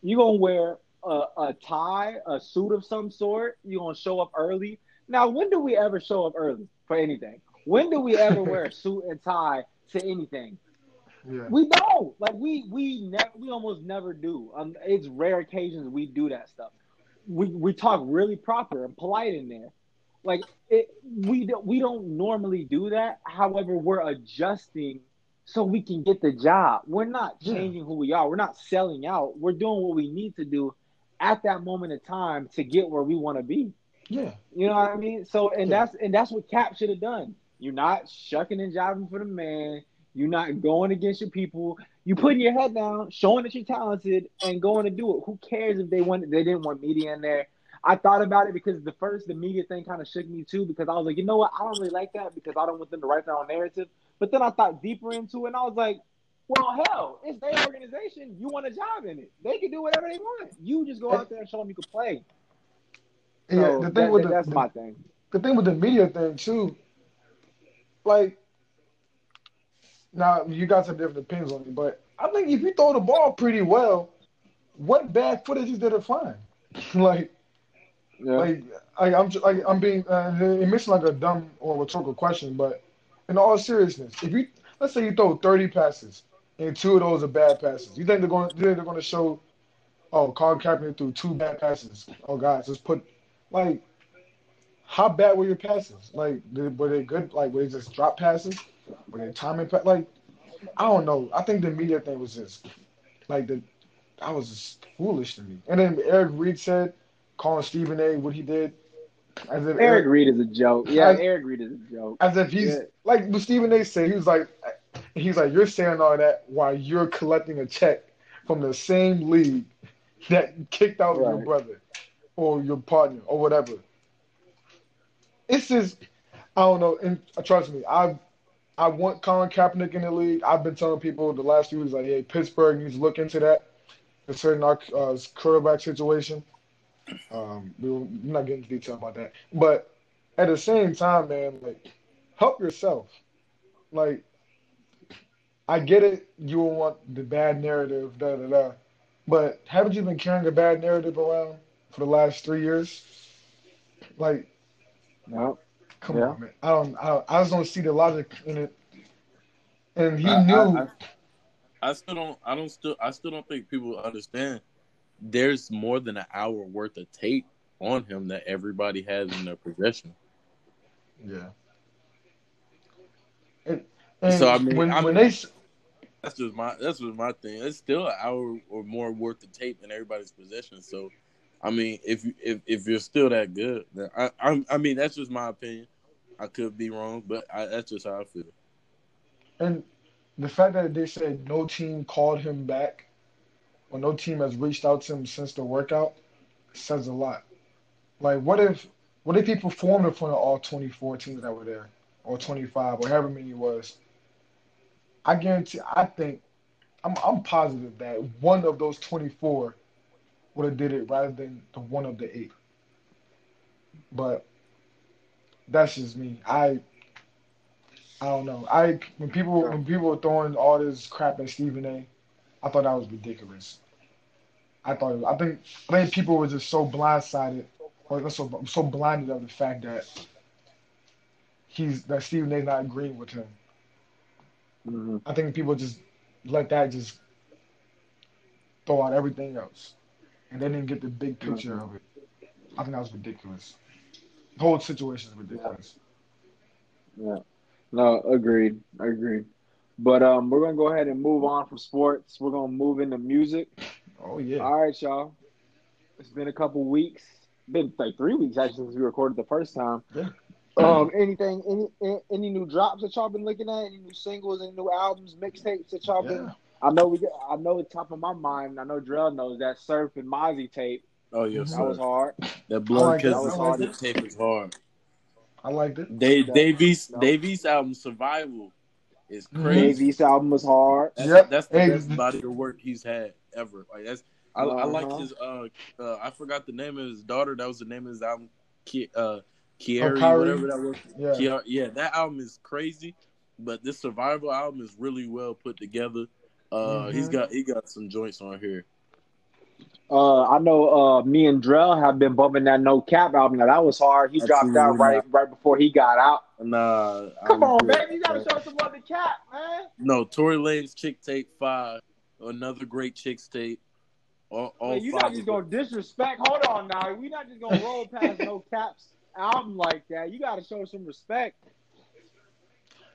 Speaker 1: you're gonna wear a, a tie, a suit of some sort. You're gonna show up early. Now, when do we ever show up early for anything? When do we ever wear a suit and tie to anything? Yeah. We don't. Like we we never we almost never do. Um, it's rare occasions we do that stuff we we talk really proper and polite in there. Like it, we we don't normally do that. However, we're adjusting so we can get the job. We're not changing yeah. who we are. We're not selling out. We're doing what we need to do at that moment in time to get where we want to be.
Speaker 3: Yeah.
Speaker 1: You know what I mean? So and yeah. that's and that's what Cap should have done. You're not shucking and jiving for the man. You're not going against your people. You putting your head down, showing that you're talented, and going to do it. Who cares if they want? They didn't want media in there. I thought about it because the first the media thing kind of shook me too because I was like, you know what? I don't really like that because I don't want them to write their own narrative. But then I thought deeper into it, and I was like, well, hell, it's their organization. You want a job in it. They can do whatever they want. You just go out there and show them you can play.
Speaker 3: So yeah, the thing that, with the,
Speaker 1: that's
Speaker 3: the,
Speaker 1: my thing.
Speaker 3: The thing with the media thing too, like now you got some different opinions on it, but I think if you throw the ball pretty well, what bad footage is did it find? like, yeah. like I, I'm like I'm being uh, it makes like a dumb or rhetorical question, but in all seriousness, if you let's say you throw 30 passes and two of those are bad passes, you think they're going? You think they're going to show? Oh, Colin Kaepernick threw two bad passes. Oh, guys, let's put like how bad were your passes? Like, were they good? Like, were they just drop passes? Were they timing? Like, I don't know. I think the media thing was just like the that was just foolish to me. And then Eric Reid said, calling Stephen A. what he did.
Speaker 1: As if Eric, Eric Reid is a joke. Yeah, as, Eric Reid is a joke.
Speaker 3: As if he's yeah. like what Stephen A. said. He was like, he's like, you're saying all that while you're collecting a check from the same league that kicked out right. your brother or your partner or whatever. It's just, I don't know. And uh, trust me, I've I want Colin Kaepernick in the league. I've been telling people the last few weeks, like, hey, Pittsburgh needs to look into that concerning our uh, quarterback situation. Um, we are not getting into detail about that, but at the same time, man, like, help yourself. Like, I get it. You will want the bad narrative, da da da. But haven't you been carrying a bad narrative around for the last three years? Like,
Speaker 1: no.
Speaker 3: Come yeah. on, man. I don't, I I just don't see the logic in it. And he
Speaker 2: I,
Speaker 3: knew.
Speaker 2: I, I, still don't. I don't still. I still don't think people understand. There's more than an hour worth of tape on him that everybody has in their possession.
Speaker 3: Yeah. And, and
Speaker 2: So, I mean,
Speaker 3: when
Speaker 2: I
Speaker 3: when they
Speaker 2: That's just my that's just my thing. It's still an hour or more worth of tape in everybody's possession. So, I mean, if you if if you're still that good, I I, I mean that's just my opinion. I could be wrong, but I, that's just how I feel.
Speaker 3: and the fact that they said no team called him back or no team has reached out to him since the workout says a lot. Like what if what if he performed in front of all 24 teams that were there or 25 or however many it was? I guarantee I think I'm I'm positive that one of those 24 would have did it rather than the one of the eight. But that's just me. I I don't know. I when people when people were throwing all this crap at Stephen A, I thought that was ridiculous. I thought it, I think I think people were just so blindsided or so so blinded of the fact that he's that Stephen A's not agreeing with him.
Speaker 1: Mhm.
Speaker 3: I think people just let that just throw out everything else, and they didn't get the big picture of it. I think that was ridiculous. The whole situation is ridiculous.
Speaker 1: Yeah. No, agreed. I agreed. But um, we're gonna go ahead and move on from sports. We're gonna move into music.
Speaker 3: Oh yeah.
Speaker 1: All right, y'all. It's been a couple weeks. Been like three weeks actually since we recorded the first time.
Speaker 3: Yeah.
Speaker 1: Um, anything, any any- any new drops that y'all been looking at? Any new singles? Any new albums, mixtapes that y'all been?
Speaker 3: Yeah.
Speaker 1: I know we. I know it's top of my mind. I know Drell knows that Surf and Mozzy tape.
Speaker 2: Oh yeah,
Speaker 1: That was hard.
Speaker 2: That
Speaker 3: I
Speaker 2: blood
Speaker 3: like it.
Speaker 2: because
Speaker 1: I
Speaker 2: the
Speaker 1: like
Speaker 3: it.
Speaker 2: tape is hard.
Speaker 3: I liked it.
Speaker 2: Dave
Speaker 1: Yeah.
Speaker 2: Dave East
Speaker 1: No.
Speaker 2: Dave East album Survival is
Speaker 3: Mhm.
Speaker 2: crazy.
Speaker 1: Dave East album was hard.
Speaker 2: That's,
Speaker 3: Yep.
Speaker 2: that's the
Speaker 3: Hey,
Speaker 2: best body of work he's had ever. Like that's I, I like
Speaker 1: Uh-huh.
Speaker 2: his uh, uh I forgot the name of his daughter. That was the name of his album. Ki, uh Kieri,
Speaker 3: Oh,
Speaker 2: whatever that was.
Speaker 3: Yeah.
Speaker 2: Kiara- yeah, that album is crazy, but this survival album is really well put together. Uh, he's
Speaker 3: Mhm.
Speaker 2: got he got some joints on here.
Speaker 1: Uh, I know. Uh, me and Drell have been bumping that No Cap album. Now that was hard. He dropped out
Speaker 2: Absolutely
Speaker 1: right right before he got out.
Speaker 2: Nah,
Speaker 1: Come
Speaker 2: I
Speaker 1: on,
Speaker 2: agree.
Speaker 1: man. You gotta show some love to Cap, man.
Speaker 2: No, Tory Lanez Chixtape Five, another great Chixtape. All, all
Speaker 1: Man, you're not just gonna disrespect. Hold on now. We're not just gonna roll past No Cap's album like that. You gotta show some respect.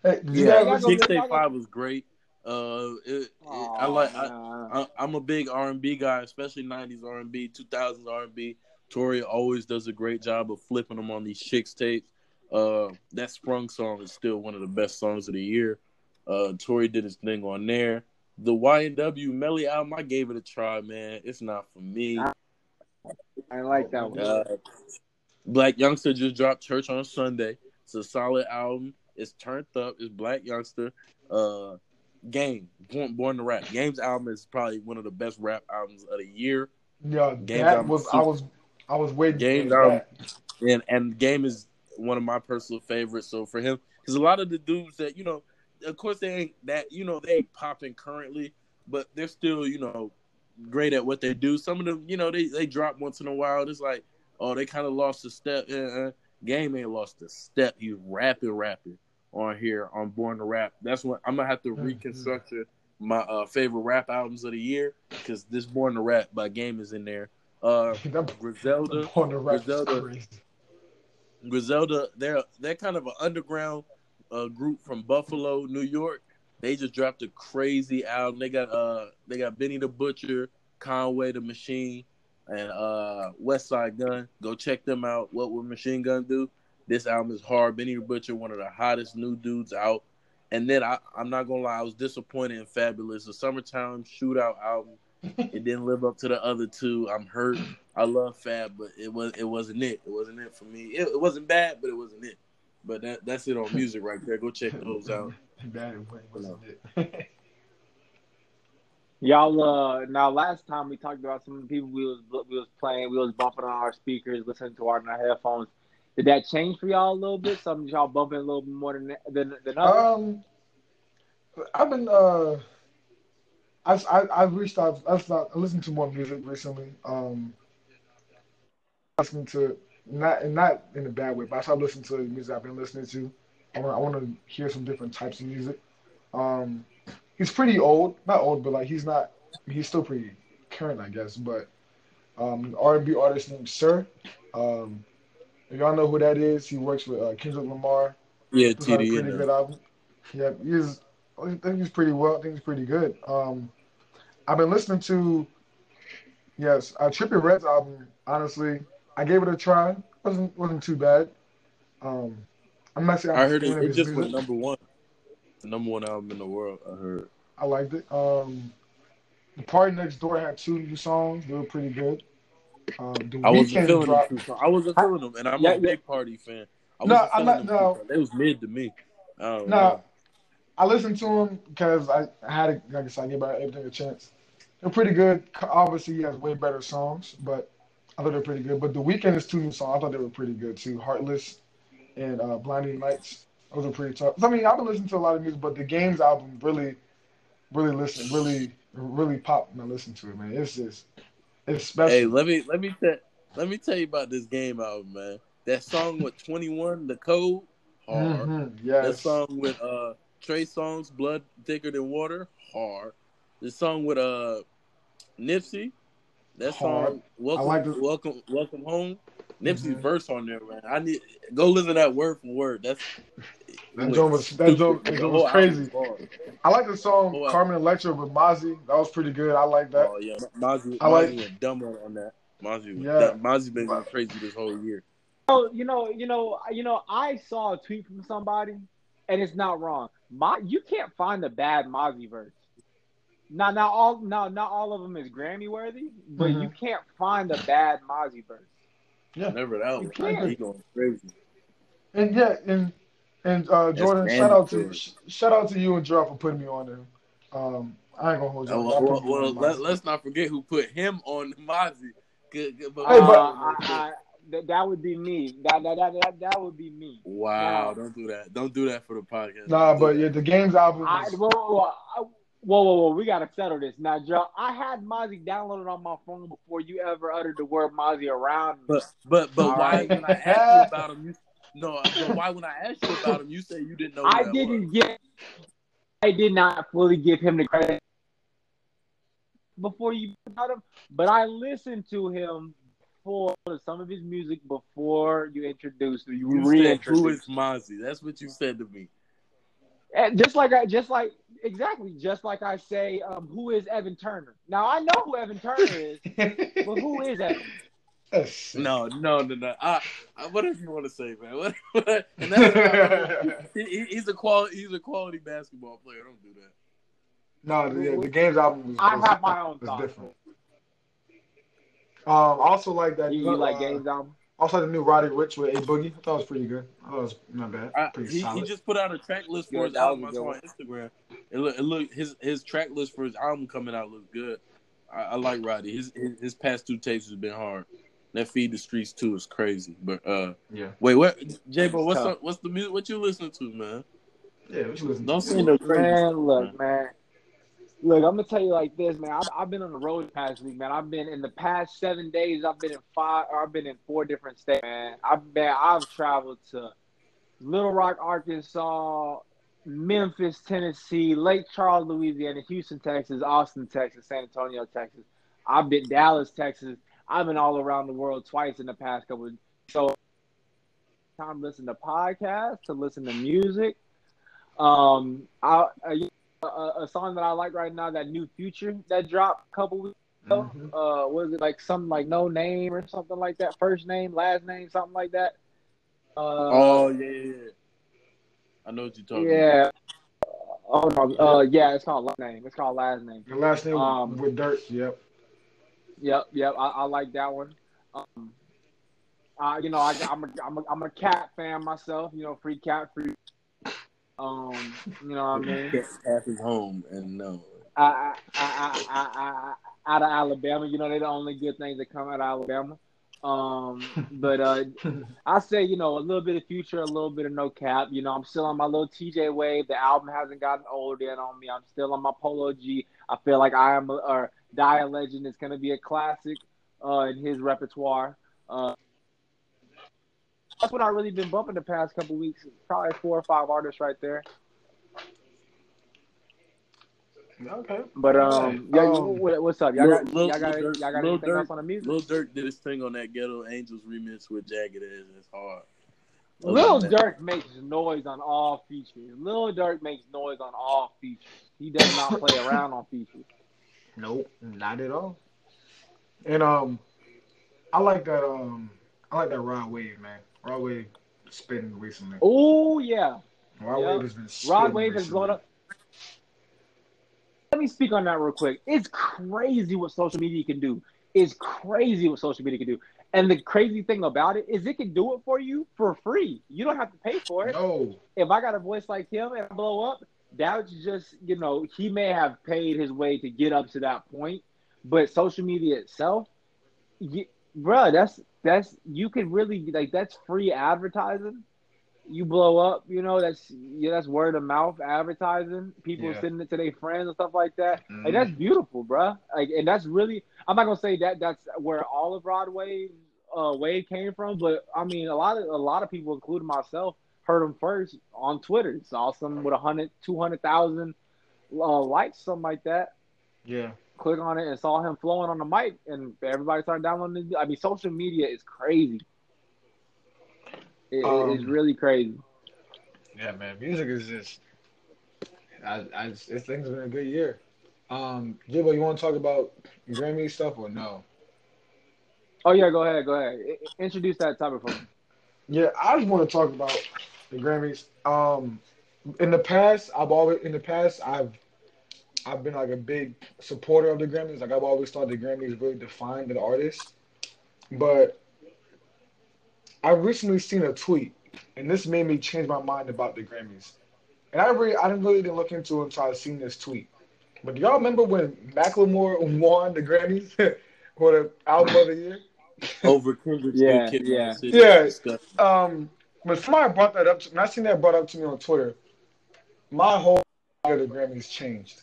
Speaker 3: Hey, did you
Speaker 2: Yeah,
Speaker 3: guys
Speaker 1: gotta
Speaker 3: listen?
Speaker 1: go-
Speaker 2: Chicks
Speaker 1: I
Speaker 2: Tape Five was great. Uh, it, it, I like I, I, I'm a big R&B guy, especially '90s R&B, 2000s R&B. Tory always does a great job of flipping them on these Chixtapes. Uh, that Sprung song is still one of the best songs of the year. Uh, Tory did his thing on there. The YNW Melly album, I gave it a try, man. It's not for me.
Speaker 1: I ain't like that one.
Speaker 2: Uh, Blac Youngsta just dropped Church on Sunday. It's a solid album. It's turned up. It's Blac Youngsta. Uh, Game Born, Born to Rap. Game's album is probably one of the best rap albums of the year.
Speaker 3: Yeah,
Speaker 2: Games
Speaker 3: that was
Speaker 2: super-
Speaker 3: I was I was waiting
Speaker 2: Games album, and and Game is one of my personal favorites. So for him, because a lot of the dudes that you know, of course they ain't that you know they ain't popping currently, but they're still you know great at what they do. Some of them, you know, they they drop once in a while. It's like oh they kind of lost a step. Uh, uh, Game ain't lost a step. He's rapping, rapping on here on Born to Rap. That's what I'm gonna have to
Speaker 3: Mhm.
Speaker 2: reconstruct my uh, favorite rap albums of the year because this Born to Rap by Game is in there. Uh,
Speaker 3: That
Speaker 2: Griselda,
Speaker 3: on the rap
Speaker 2: Griselda. Griselda, they're they're kind of an underground uh, group from Buffalo, New York. They just dropped a crazy album. They got uh they got Benny the Butcher, Conway the Machine, and uh Westside Gunn. Go check them out. What would Machine Gun do? This album is hard. Benny the Butcher, one of the hottest new dudes out. And then I, I'm not gonna lie, I was disappointed in Fabolous. The Summertime Shootout album, it didn't live up to the other two. I'm hurt. I love Fab, but it was it wasn't it. It wasn't it for me. It, it wasn't bad, but it wasn't it. But that that's it on music right there. Go check those out.
Speaker 3: That wasn't it.
Speaker 1: Y'all, uh, now last time we talked about some of the people we was we was playing, we was bumping on our speakers, listening to our, on our headphones. Did that change for y'all a little bit? Some y'all bumping a little bit more than than, than others.
Speaker 3: Um, I've been uh, I I I've reached out. I've not I listened to more music recently. Um, listening to not not in a bad way, but I started listening to the music I've been listening to. I want I want to hear some different types of music. Um, he's pretty old, not old, but like he's not. He's still pretty current, I guess. But Um, R and B artist named Sir. Um, if y'all know who that is, he works with uh, Kendrick Lamar.
Speaker 2: Yeah,
Speaker 3: He's got a
Speaker 2: TD.
Speaker 3: pretty good album. Yeah, he's. I think he's pretty well. I think he's pretty good. Um, I've been listening to. Yes, uh, Trippie Redd's album. Honestly, I gave it a try. wasn't wasn't too bad. Um, I'm not saying I'm
Speaker 2: I heard it. It just
Speaker 3: music.
Speaker 2: went number one. The number one album in the world. I heard.
Speaker 3: I liked it. Um, the PartyNextDoor had two new songs. They were pretty good. Um,
Speaker 2: I wasn't feeling
Speaker 3: dropped.
Speaker 2: them. I wasn't feeling them, and I'm
Speaker 1: Yeah,
Speaker 2: a
Speaker 1: yeah.
Speaker 2: big party fan. I
Speaker 3: No, I'm not- no.
Speaker 2: They was mid to me.
Speaker 3: No,
Speaker 2: know.
Speaker 3: I listened to him because I had, a, like I said, I gave everything a chance. They're pretty good. Obviously, he has way better songs, but I thought they were pretty good. But the Weeknd is two new songs. I thought they were pretty good too. Heartless and uh, Blinding Lights. Those are pretty tough. I mean, I've been listening to a lot of music, but the Games album really, really listen, really, really popped when I listened to it, man. It's just, it's special.
Speaker 2: Hey, let me let me tell let me tell you about this game album, man. That song with Twenty One, the code, hard.
Speaker 3: Mhm,
Speaker 2: That song with uh Trey Songz, Blood Thicker Than Water, hard. The song with uh Nipsey, that
Speaker 3: Hard.
Speaker 2: song Welcome
Speaker 3: like it.
Speaker 2: Welcome Welcome Home. Nipsey's
Speaker 3: Mhm.
Speaker 2: verse on there, man. I need go listen to that word for word. That's
Speaker 3: That joint was that joint, that
Speaker 2: The
Speaker 3: joint
Speaker 2: whole
Speaker 3: was crazy.
Speaker 2: Album's hard.
Speaker 3: I like the song
Speaker 2: Oh.
Speaker 3: Carmen Electra with Mozzy. That was pretty good. I like that.
Speaker 2: Oh yeah, Mozzy,
Speaker 3: I like-
Speaker 2: Mozzy went dumb on on that. Mozzy, was
Speaker 3: Yeah.
Speaker 2: dumb. Mozzy been going crazy this whole year.
Speaker 1: Oh, you know, you know, you know. I saw a tweet from somebody, and it's not wrong. My, you can't find a bad Mozzy verse. Now, now all, now, not all of them is Grammy worthy, but
Speaker 3: Mhm.
Speaker 1: you can't find a bad Mozzy verse.
Speaker 3: Yeah.
Speaker 2: Never that
Speaker 1: You
Speaker 2: one. He going crazy.
Speaker 3: And yeah, and and uh, Jordan, shout out to
Speaker 2: mandatory.
Speaker 3: shout out to you and Gerald for putting me on there. Um, I ain't gonna hold you.
Speaker 2: Oh, well, well,
Speaker 3: put me on
Speaker 2: well, let, let's not forget who put him on Mozzy. Good, good, but,
Speaker 3: Hey, but-
Speaker 1: Uh, I, I, that, that would be me. That, that, that, that, that would be me.
Speaker 2: wow,
Speaker 1: Now-
Speaker 2: don't do that. Don't do that for the podcast.
Speaker 3: Nah,
Speaker 2: Don't
Speaker 3: but yeah, the games album.
Speaker 1: I, whoa, whoa, whoa, I- whoa, whoa, whoa, we gotta settle this now, Joe. I had Mozzy downloaded on my phone before you ever uttered the word Mozzy around me.
Speaker 2: But but but
Speaker 1: All
Speaker 2: why
Speaker 1: right.
Speaker 2: when I asked you about him, you no. But why when I asked you about him, you say you didn't know. Who
Speaker 1: I
Speaker 2: that
Speaker 1: didn't
Speaker 2: Was.
Speaker 1: get. I did not fully give him the credit before you about him, but I listened to him for some of his music before you introduced you,
Speaker 2: You said who
Speaker 1: reintroduced.
Speaker 2: is Mozzy? That's what you said to me.
Speaker 1: And just like I, just like exactly, just like I say, um, who is Evan Turner? Now I know who Evan Turner is, but who is Evan?
Speaker 3: That's-
Speaker 2: No, no, no, no. I, I, whatever you want to say, man. What, what, and that's he, he- he's a quality. He's a quality basketball player. Don't do that.
Speaker 3: no, the, yeah, the games album was,
Speaker 1: I
Speaker 3: was,
Speaker 1: have my own
Speaker 3: was
Speaker 1: thoughts.
Speaker 3: different. Um, also like that.
Speaker 1: You,
Speaker 3: new,
Speaker 1: you like
Speaker 3: uh,
Speaker 1: Games album?
Speaker 3: Also, the new Roddy Ricch with A Boogie. I thought it was pretty good. I thought it was not bad.
Speaker 2: I,
Speaker 3: Pretty
Speaker 2: he, he
Speaker 3: solid.
Speaker 2: just put out a track list for his album. I saw on Instagram. It look, it look his his track list for his album coming out looks good. I, I like Roddy. His, his his past two tapes has been hard. That feed the streets too is crazy. But uh,
Speaker 3: yeah,
Speaker 2: wait, what? J Bo, what's up? What's the music? What you listening to, man?
Speaker 3: yeah. What you listen
Speaker 2: Don't
Speaker 3: to?
Speaker 2: say no crazy.
Speaker 1: Man,
Speaker 2: stuff,
Speaker 1: look, man. Look, I'm gonna tell you like this, man. I've, I've been on the road the past week, man. I've been in the past seven days. I've been in five. Or I've been in four different states, man. I've been. I've traveled to Little Rock, Arkansas, Memphis, Tennessee, Lake Charles, Louisiana, Houston, Texas, Austin, Texas, San Antonio, Texas. I've been Dallas, Texas. I've been all around the world twice in the past couple. Of, so, time to listen to podcasts, to listen to music. Um, I, I a, a song that I like right now, that new Future that dropped a couple weeks ago.
Speaker 3: Mhm.
Speaker 1: Uh, was it like something like No Name or something like that? First name, last name, something like that. Uh,
Speaker 2: Oh yeah, yeah, yeah. I know what you're talking about.
Speaker 1: yeah. Oh no, uh, yeah, it's called last name. It's called last name.
Speaker 3: The last name
Speaker 1: Um,
Speaker 3: with Dirt. Yep.
Speaker 1: Yep, yep. I, I like that one. Um, uh, you know, I, I'm a, I'm a, I'm a cat fan myself. You know, free cat, free. Um, you know what I mean?
Speaker 2: Half is home, and no.
Speaker 1: I, I, I, I, I, I, out of Alabama. You know, they're the only good things that come out of Alabama. Um, but uh, I say, you know, a little bit of future, a little bit of no cap. You know, I'm still on my little TJ wave. The album hasn't gotten old yet on me. I'm still on my Polo G. I feel like I am, a, or Die a Legend is going to be a classic uh, in his repertoire. Uh, that's what I've really been bumping the past couple weeks. Probably four or five artists right there.
Speaker 3: Okay.
Speaker 1: But um, yeah,
Speaker 3: Um,
Speaker 1: what, what's up? Y'all got
Speaker 2: Lil-
Speaker 1: y'all got,
Speaker 2: Lil Durk-
Speaker 1: y'all got
Speaker 2: Lil
Speaker 1: anything
Speaker 2: Durk-
Speaker 1: else on the music?
Speaker 2: Lil Durk did his thing on that Ghetto Angels remix with Jagged Edge. It's hard.
Speaker 1: Lil
Speaker 2: Other
Speaker 1: Durk makes noise on all features. Lil Durk makes noise on all features. He does not play around on features.
Speaker 3: Nope, not at all. And um, I like that um, I like that Rod Wave man. Rod Wave spitting recently.
Speaker 1: Oh yeah,
Speaker 3: Rod
Speaker 1: yeah.
Speaker 3: Wave has been.
Speaker 1: Rod
Speaker 3: spitting
Speaker 1: Wave has
Speaker 3: recently.
Speaker 1: blown up. Let me speak on that real quick. It's crazy what social media can do. It's crazy what social media can do. And the crazy thing about it is it can do it for you for free. You don't have to pay for it.
Speaker 3: No,
Speaker 1: if I got a voice like him and I blow up, that's just you know he may have paid his way to get up to that point, but social media itself, you, bruh, that's that's you could really like that's free advertising. You blow up, you know that's yeah that's word of mouth advertising. People
Speaker 3: Yeah.
Speaker 1: sending it to their friends and stuff like that. Like that's beautiful, bruh. Like and that's really I'm not gonna say that that's where all of Broadway uh, Wade came from, but I mean a lot of a lot of people, including myself, heard him first on Twitter. Saw some with a hundred, two hundred thousand uh, likes, something like that.
Speaker 3: yeah,
Speaker 1: Click on it and saw him flowing on the mic, and everybody started downloading. it. I mean, social media is crazy. It, it-
Speaker 3: Um,
Speaker 1: it's really crazy.
Speaker 3: yeah, man. Music is just. I, I just, this thing's been a good year. Um, Jibbo, you want to talk about Grammy stuff or no?
Speaker 1: Oh yeah, go ahead, go ahead. I- I- Introduce that topic for me.
Speaker 3: Yeah, I just want to talk about the Grammys. Um, in the past, I've always in the past I've I've been like a big supporter of the Grammys. Like I've always thought the Grammys really defined an artist. But I recently seen a tweet, and this made me change my mind about the Grammys. And I really I didn't really didn't look into it until I seen this tweet. But do y'all remember when Macklemore won the Grammys for the album of the year?
Speaker 2: over Kendrick's
Speaker 1: Yeah,
Speaker 2: Kid,
Speaker 1: yeah.
Speaker 2: Mad City.
Speaker 3: Yeah.
Speaker 2: Disgusting.
Speaker 3: um, when somebody brought that up, to, when I seen that brought up to me on Twitter, my whole idea of the Grammys changed.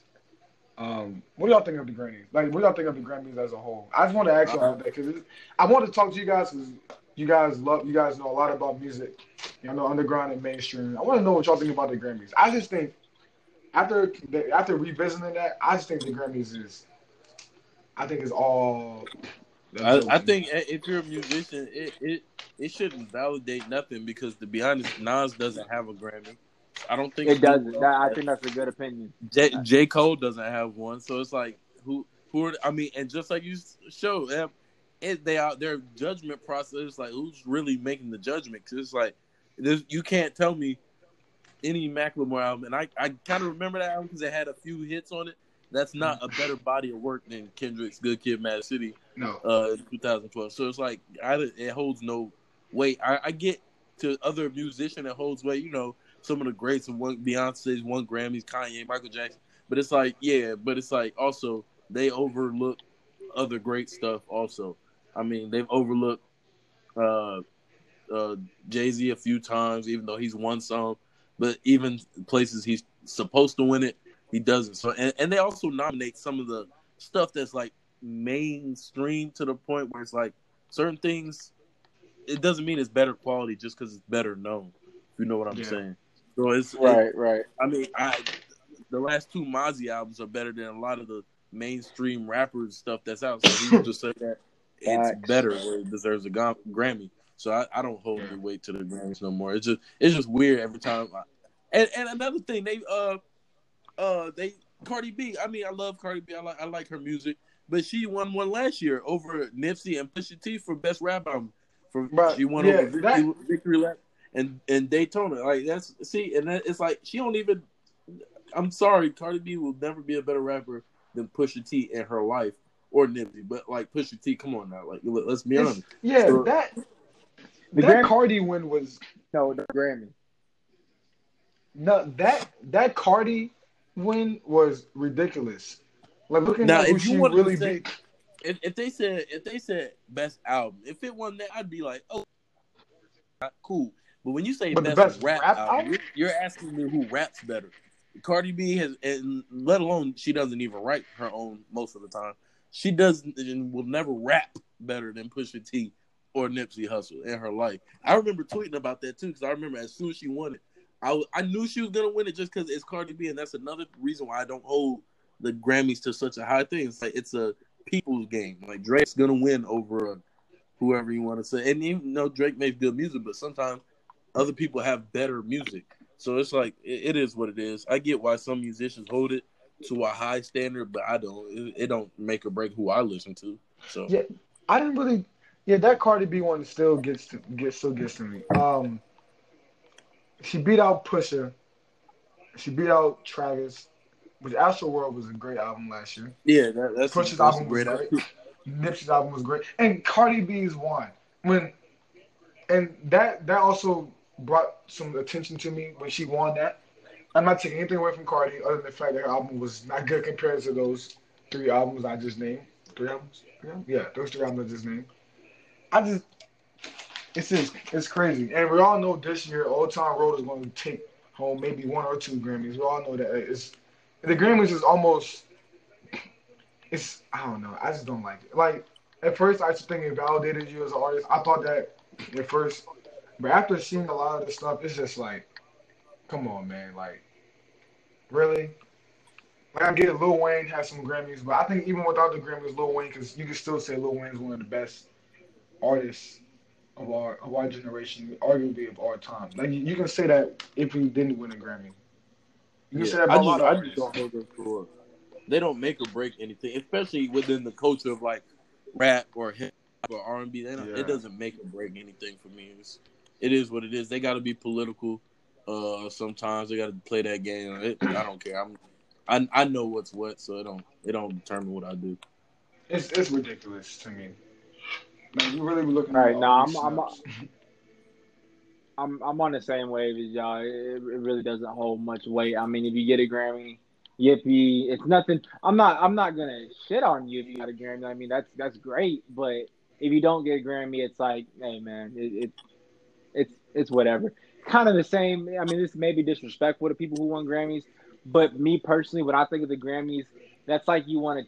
Speaker 3: Um, what do y'all think of the Grammys? Like, what do y'all think of the Grammys as a whole? I just want to ask y'all that because I want to talk to you guys because you guys love, you guys know a lot about music, you know, underground and mainstream. I want to know what y'all think about the Grammys. I just think after after revisiting that, I just think the Grammys is, I think it's all.
Speaker 2: I, I think if you're a musician, it, it it shouldn't validate nothing because to be honest, Nas doesn't have a Grammy. I don't think
Speaker 1: It doesn't. That, I think that's a good opinion.
Speaker 2: J, J Cole doesn't have one, so it's like who who are I mean, and just like you showed, eh, them, it, they are their judgment process is like who's really making the judgment? Because it's like there's, you can't tell me any Macklemore album, and I I kind of remember that album because it had a few hits on it. That's not a better body of work than Kendrick's "Good Kid, Mad City"
Speaker 3: no.
Speaker 2: uh, 2012. So it's like I, it holds no weight. I, I get to other musician that holds weight. You know, some of the greats and one Beyonce's, one Grammys, Kanye, Michael Jackson. But it's like, yeah, but it's like also they overlook other great stuff. Also, I mean, they've overlooked uh, uh, Jay Z a few times, even though he's won some. But even places he's supposed to win it, he doesn't. So, and, and they also nominate some of the stuff that's like mainstream to the point where it's like certain things. It doesn't mean it's better quality just because it's better known. If you know what I'm
Speaker 3: Yeah.
Speaker 2: saying. So it's it-
Speaker 1: Right, right.
Speaker 2: I mean, I the last two Mozzy albums are better than a lot of the mainstream rappers stuff that's out. So he just say that it's
Speaker 1: Facts.
Speaker 2: better where it deserves a Grammy. So I, I don't hold any weight to the Grammys no more. It's just it's just weird every time. I, and and another thing, they uh uh they Cardi B. I mean, I love Cardi B. I like I like her music, but she won one last year over Nipsey and Pusha T for best rap album. For
Speaker 3: But,
Speaker 2: she won
Speaker 3: yeah,
Speaker 2: over Victory,
Speaker 3: that-
Speaker 2: Victory Lap and and Daytona. Like that's see, and that, it's like she don't even. I'm sorry, Cardi B will never be a better rapper than Pusha T in her life or Nipsey. But like Pusha T, come on now, like let- let's be
Speaker 3: It's-
Speaker 2: honest.
Speaker 3: yeah,
Speaker 2: So-
Speaker 3: that
Speaker 1: The
Speaker 3: that
Speaker 1: Grammy-
Speaker 3: Cardi win was
Speaker 1: No, the Grammy.
Speaker 3: No, that that Cardi win was ridiculous. Like looking
Speaker 2: Now,
Speaker 3: at
Speaker 2: if you wanted
Speaker 3: really
Speaker 2: to say-. If, if they said if they said best album, if it won that, I'd be like, oh, cool. But when you say best,
Speaker 3: best
Speaker 2: rap,
Speaker 3: rap
Speaker 2: album,
Speaker 3: album?
Speaker 2: You're, you're asking me who raps better. Cardi B has, and let alone she doesn't even write her own most of the time. She doesn't and will never rap better than Pusha T or Nipsey Hussle in her life. I remember tweeting about that too because I remember as soon as she won it, I I knew she was gonna win it just because it's Cardi B, and that's another reason why I don't hold the Grammys to such a high thing. It's like it's a people's game. Like Drake's gonna win over a, whoever you want to say. And even though Drake makes good music, but sometimes other people have better music. So it's like it, it is what it is. I get why some musicians hold it to a high standard, but I don't. It, it don't make or break who I listen to. So
Speaker 3: Yeah, I didn't really. Yeah, that Cardi B one still gets to get still gets to me. Um, she beat out Pusha. She beat out Travis. Which Astroworld was a great album last year.
Speaker 2: yeah, that, that's
Speaker 3: Pusha's
Speaker 2: that's
Speaker 3: album was great. Nipsey's album was great, and Cardi B's one when, and that that also brought some attention to me when she won that. I'm not taking anything away from Cardi, other than the fact that her album was not good compared to those three albums I just named. Three albums, yeah, yeah, those three albums I just named. I just, it's just, it's crazy, and we all know this year Old Town Road is going to take home maybe one or two Grammys. We all know that it's the Grammys is almost it's I don't know. I just don't like it. Like at first, I just think it validated you as an artist. I thought that at first, but after seeing a lot of the stuff, it's just like, come on, man. Like, really? Like I get it, Lil Wayne has some Grammys, but I think even without the Grammys, Lil Wayne, because you can still say Lil Wayne is one of the best artists of our of our generation, arguably of our time. Like you, you can say that if he didn't win a Grammy. You can say
Speaker 2: I
Speaker 3: about a lot
Speaker 2: just, I just don't hold them for. They don't make or break anything, especially within the culture of like rap or hip hop or R and B.
Speaker 3: Yeah.
Speaker 2: It doesn't make or break anything for me. It's, it is what it is. They got to be political. Uh, sometimes they got to play that game. It, I don't care. I'm, I I know what's what, so it don't it don't determine what I do.
Speaker 3: It's it's ridiculous to me. Like you really be looking
Speaker 1: All
Speaker 3: at
Speaker 1: right,
Speaker 3: all
Speaker 1: nah,
Speaker 3: these
Speaker 1: I'm- I'm-
Speaker 3: snaps.
Speaker 1: I'm I'm on the same wave as y'all. It, it really doesn't hold much weight. I mean, if you get a Grammy, yippee, it's nothing. I'm not I'm not gonna shit on you if you got a Grammy. I mean, that's that's great. But if you don't get a Grammy, it's like, hey man, it, it it's it's whatever. Kind of the same. I mean, this may be disrespectful to people who won Grammys, but me personally, when I think of the Grammys, that's like you won a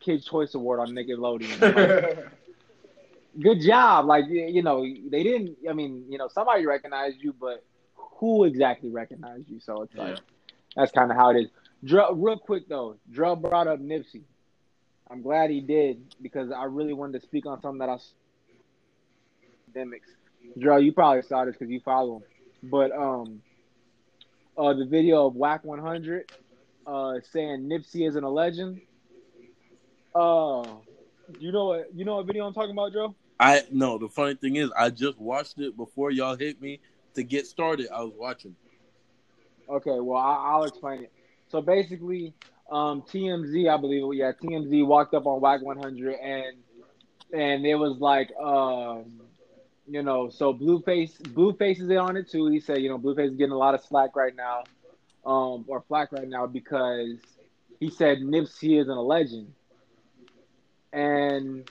Speaker 1: Kids Choice Award on Nickelodeon. Like, good job. Like you know, they didn't. I mean, you know, somebody recognized you, but who exactly recognized you? So it's like that's kind of how it is. Dr- real quick though, Dre brought up Nipsey. I'm glad he did because I really wanted to speak on something that I s- academics. Dre, you probably saw this because you follow him, but um, uh, the video of Wack 100, uh, saying Nipsey isn't a legend. Uh, you know what? You know what video I'm talking about, Joe?
Speaker 2: I no. The funny thing is, I just watched it before y'all hit me to get started. I was watching.
Speaker 1: Okay, well, I, I'll explain it. So basically, um, TMZ, I believe, yeah, TMZ walked up on Wack 100 and and it was like, um, you know, so Blueface, Blueface is on it too. He said, you know, Blueface is getting a lot of slack right now, um, or flack right now because he said Nipsey isn't a legend, and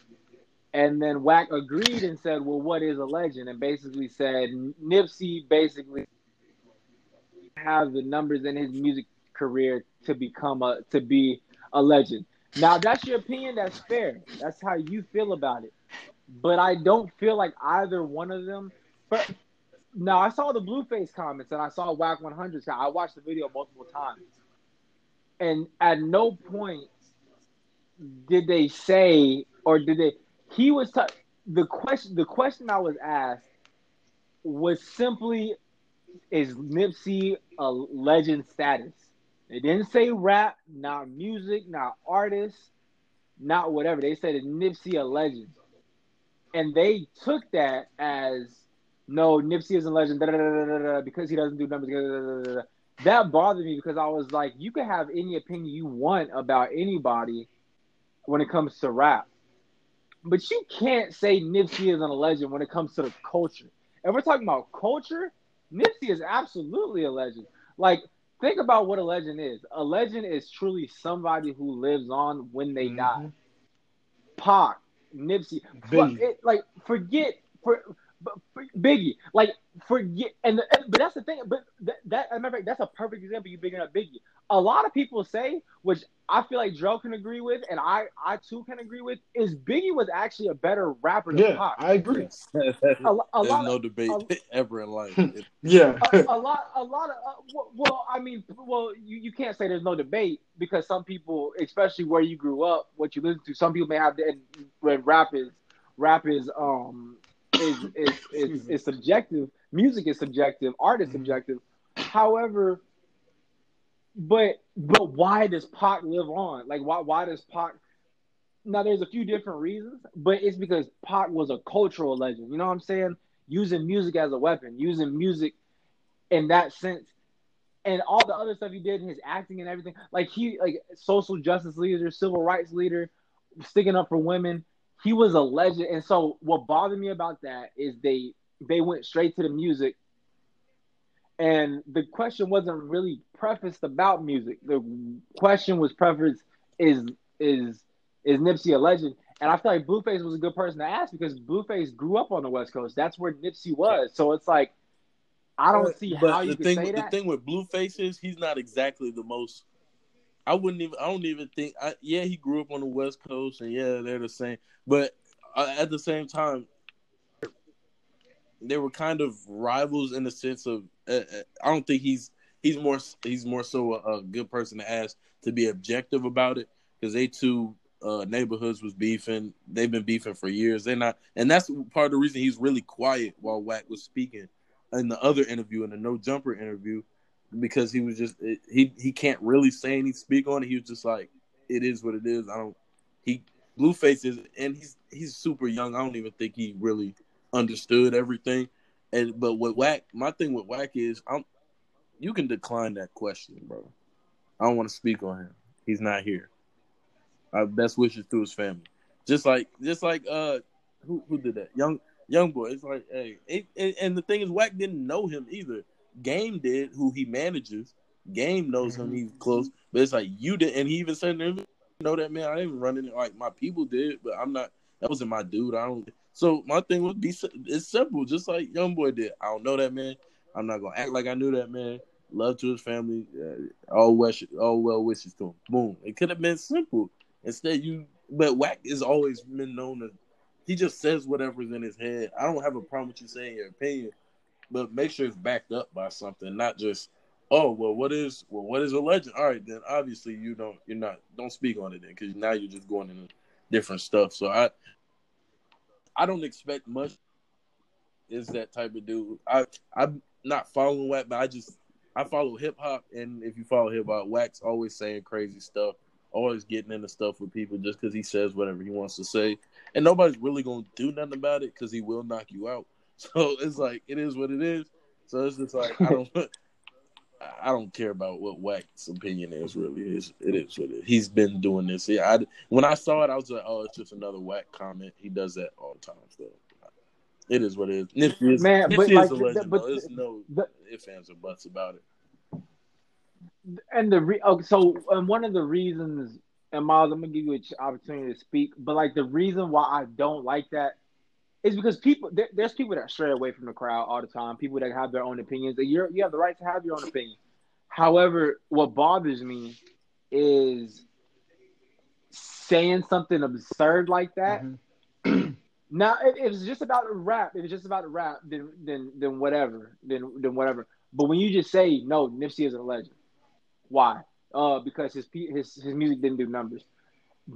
Speaker 1: and then Wack agreed and said, well, what is a legend? And basically said Nipsey basically have the numbers in his music career to become a to be a legend. Now that's your opinion, that's fair. That's how you feel about it. But I don't feel like either one of them but now I saw the Blueface comments and I saw Wack 100. So I watched the video multiple times. And at no point did they say or did they he was t- the question the question I was asked was simply is Nipsey a legend status? They didn't say rap, not music, not artist, not whatever. They said is Nipsey a legend, and they took that as no, Nipsey isn't a legend da, da, da, because he doesn't do numbers. That bothered me because I was like, you can have any opinion you want about anybody when it comes to rap, but you can't say Nipsey isn't a legend when it comes to the culture. And we're talking about culture. Nipsey is absolutely a legend. Like, think about what a legend is. A legend is truly somebody who lives on when they die.
Speaker 3: Mhm.
Speaker 1: Pac, Nipsey, but it, like forget for but Biggie, like forget, and, and but that's the thing. But that, that I remember that's a perfect example. You bringing up Biggie. A lot of people say, which I feel like Joe can agree with, and I I too can agree with, is Biggie was actually a better rapper than
Speaker 3: Yeah,
Speaker 1: Pac.
Speaker 3: I agree.
Speaker 1: A, a
Speaker 2: There's
Speaker 1: lot
Speaker 2: no
Speaker 1: of,
Speaker 2: debate
Speaker 1: a-
Speaker 2: ever in life.
Speaker 3: Yeah.
Speaker 1: a, a lot, a lot of. Uh, well, well, I mean, well, you, you can't say there's no debate because some people, especially where you grew up, what you listen to, some people may have the and when rap is rap is um is is is, is subjective. Music is subjective. Art is
Speaker 3: Mhm.
Speaker 1: subjective. However, but but why does Pac live on? Like why why does Pac? Now there's a few different reasons, but it's because Pac was a cultural legend. You know what I'm saying? Using music as a weapon, using music in that sense, and all the other stuff he did, his acting and everything. Like he, like social justice leader, civil rights leader, sticking up for women. He was a legend, and so what bothered me about that is they they went straight to the music, and the question wasn't really prefaced about music. The question was prefaced is is is Nipsey a legend? And I feel like Blueface was a good person to ask because Blueface grew up on the West Coast. That's where Nipsey was. So it's like I don't see
Speaker 2: but
Speaker 1: how
Speaker 2: the
Speaker 1: you could
Speaker 2: thing,
Speaker 1: say that.
Speaker 2: The thing with Blueface is he's not exactly the most. I wouldn't even. I don't even think. I, yeah, he grew up on the West Coast, and yeah, they're the same. But uh, at the same time, they were kind of rivals in the sense of. Uh, uh, I don't think he's he's more he's more so a, a good person to ask to be objective about it because they two uh, neighborhoods was beefing. They've been beefing for years. They're not, and that's part of the reason he's really quiet while Wack was speaking in the other interview, in the no jumper interview, because he was just he he can't really say any speak on it. He was just like, it is what it is. I don't. He Blueface is, and he's he's super young. I don't even think he really understood everything. And but with Wack my thing with Wack is, I'm you can decline that question, bro. I don't want to speak on him. He's not here. Our best wishes to his family. Just like, just like, uh, who who did that? Young young boy. It's like, hey, it, it- and the thing is, Wack didn't know him either. Game did, who he manages. Game knows him.
Speaker 3: Mhm.
Speaker 2: He's close, but it's like you did, and he even said, "You know that man. I didn't run it like my people did, but I'm not. That wasn't my dude. I don't." So my thing would be, it's simple, just like young boy did. I don't know that man. I'm not gonna act like I knew that man. Love to his family. Uh, all wish, all well wishes to him. Boom. It could have been simple. Instead, you. But Wack has always been known to. He just says whatever's in his head. I don't have a problem with you saying your opinion, but make sure it's backed up by something, not just. Oh well, what is well? What is a legend? All right, then obviously you don't. You're not. Don't speak on it then, because now you're just going into different stuff. So I. I don't expect much. Is that type of dude? I I'm not following Wack, but I just I follow hip hop, and if you follow hip hop, Wack's always saying crazy stuff, always getting into stuff with people just because he says whatever he wants to say, and nobody's really gonna do nothing about it because he will knock you out. So it's like it is what it is. So it's just like I don't. I don't care about what Wack's opinion is. Really, it's, it is what it is. He's been doing this. Yeah, I, when I saw it, I was like, "Oh, it's just another Wack comment." He does that all the time. So it is what it is. Nipsey is,
Speaker 1: Man,
Speaker 2: Nipsey
Speaker 1: but
Speaker 2: is
Speaker 1: like,
Speaker 2: a legend.
Speaker 1: but-
Speaker 2: There's no
Speaker 1: the-
Speaker 2: ifs, ands, or buts about it.
Speaker 1: and the re- okay, so and one of the reasons, and Miles, I'm gonna give you an opportunity to speak, but like the reason why I don't like that is because people there, there's people that stray away from the crowd all the time. People that have their own opinions. You're you have the right to have your own opinion. However, what bothers me is saying something absurd like that.
Speaker 3: Mhm.
Speaker 1: Now, if if it's just about the rap, if it's just about the rap, then then then whatever, then then whatever. But when you just say no, Nipsey is a legend. Why? Uh, because his his his music didn't do numbers.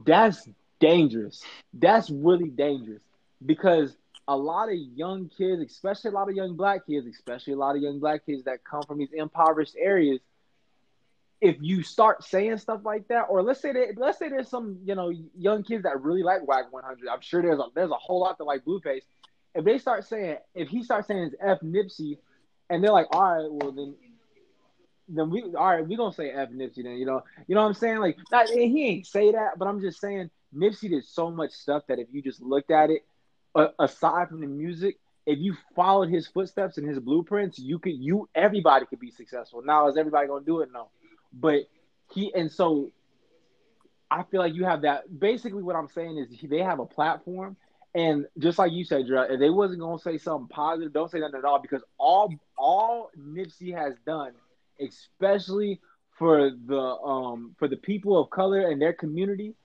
Speaker 1: That's dangerous. That's really dangerous because a lot of young kids, especially a lot of young black kids, especially a lot of young black kids that come from these impoverished areas, if you start saying stuff like that, or let's say that let's say there's some you know young kids that really like Wack 100. I'm sure there's a there's a whole lot that like Blueface. If they start saying if he starts saying it's F Nipsey, and they're like, all right, well then. Then we all right. We gonna say F Nipsey then, you know, you know what I'm saying? Like, not, he ain't say that, but I'm just saying Nipsey did so much stuff that if you just looked at it, uh, aside from the music, if you followed his footsteps and his blueprints, you could you everybody could be successful. Now is everybody gonna do it? No, but he and so I feel like you have that. Basically, what I'm saying is they have a platform, And just like you said, if they wasn't gonna say something positive, don't say nothing at all because all all Nipsey has done, especially for the um for the people of color and their community,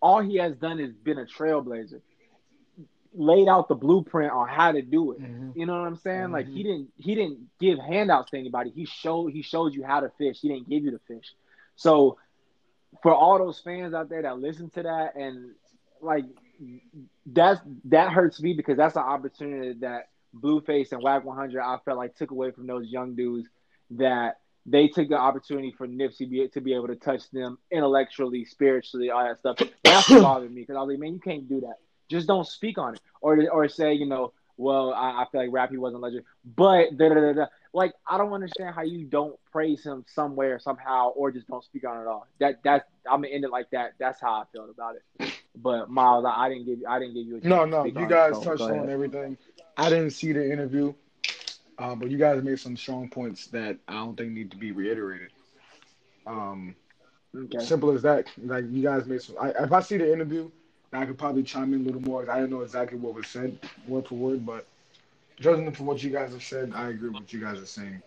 Speaker 1: all he has done is been a trailblazer. Laid out the blueprint on how to do it.
Speaker 3: Mhm.
Speaker 1: You know what I'm saying? Like
Speaker 3: Mhm.
Speaker 1: he didn't he didn't give handouts to anybody. He showed he showed you how to fish. He didn't give you the fish. So for all those fans out there that listen to that and like that's that hurts me because that's an opportunity that Blueface and Wack 100 I felt like took away from those young dudes that they took the opportunity for Nipsey be, to be able to touch them intellectually, spiritually, all that stuff. That's what bothered me because I was like, man, you can't do that. Just don't speak on it, or or say, you know, well, I, I feel like Rappy wasn't legend, but da, da, da, da. like I don't understand how you don't praise him somewhere somehow, or just don't speak on it at all. That that I'm gonna end it like that. That's how I felt about it. But Miles, I, I didn't give you, I didn't give you a
Speaker 3: No, no, you guys
Speaker 1: it, so
Speaker 3: touched on everything. I didn't see the interview, uh, but you guys made some strong points that I don't think need to be reiterated. Um,
Speaker 1: Okay.
Speaker 3: simple as that. Like you guys made some. I, if I see the interview, I could probably chime in a little more. I didn't know exactly what was said word for word, but judging from what you guys have said, I agree with what you guys are saying.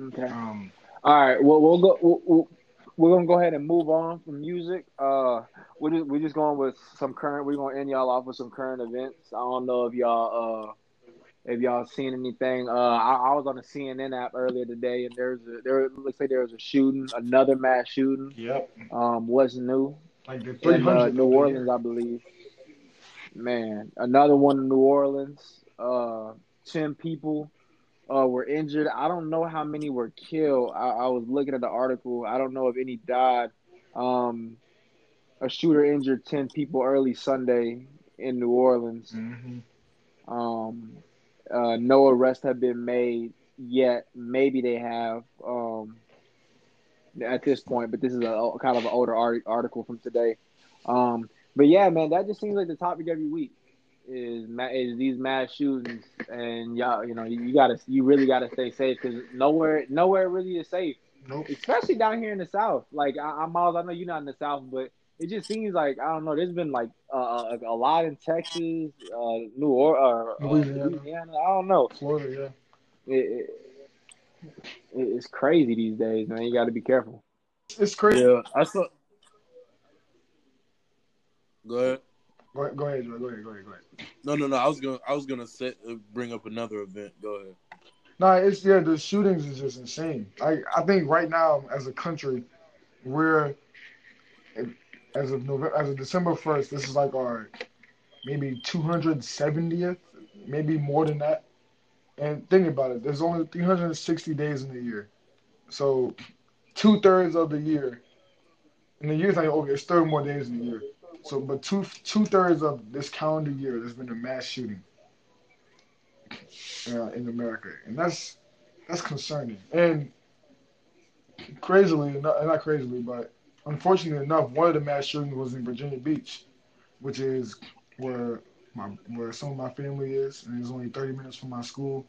Speaker 1: Okay.
Speaker 3: Um,
Speaker 1: All right. Well, we'll go. We'll, we'll, we're gonna go ahead and move on from music. Uh, we're just, we're just going with some current. We're gonna end y'all off with some current events. I don't know if y'all uh if y'all seen anything. Uh, I, I was on the CNN app earlier today, and there's a, there looks like there was a shooting, another mass shooting.
Speaker 3: yep.
Speaker 1: Um, what's new
Speaker 3: Like the 300
Speaker 1: uh, New Orleans. I believe. Man, another one in New Orleans. Uh, ten people uh, were injured. I don't know how many were killed. I, I was looking at the article. I don't know if any died. Um, a shooter injured ten people early Sunday in New Orleans.
Speaker 3: Mhm.
Speaker 1: Um, uh, no arrests have been made yet. Maybe they have um, at this point, but this is a, kind of an older art, article from today. Um, but yeah, man, that just seems like the topic every week is is these mass shootings, and y'all, you know, you, you gotta, you really gotta stay safe because nowhere, nowhere really is safe,
Speaker 3: Nope.
Speaker 1: especially down here in the South. Like I, I'm Miles, I know you're not in the South, but it just seems like I don't know. There's been like uh, a, a lot in Texas, uh, New Orleans, uh,
Speaker 3: Louisiana.
Speaker 1: Louisiana. I don't know.
Speaker 3: Florida, yeah.
Speaker 1: It, it, it's crazy these days, man. You got to be careful.
Speaker 3: It's crazy.
Speaker 2: Yeah, I saw. Go ahead.
Speaker 3: Go ahead, go ahead, Go ahead, go ahead, go ahead.
Speaker 2: No, no, no. I was gonna, I was gonna set, uh, bring up another event. Go ahead.
Speaker 3: No, it's yeah, the shootings is just insane. I I think right now as a country, we're as of November, as of December first, this is like our maybe 270th, maybe more than that. And think about it, there's only 360 days in a year, so two thirds of the year. In the year's like okay, it's 30 more days in the year. So, but two two thirds of this calendar year, there's been a mass shooting uh, in America, and that's that's concerning. And crazily, not, not crazily, but unfortunately enough, one of the mass shootings was in Virginia Beach, which is where my where some of my family is, and it's only 30 minutes from my school.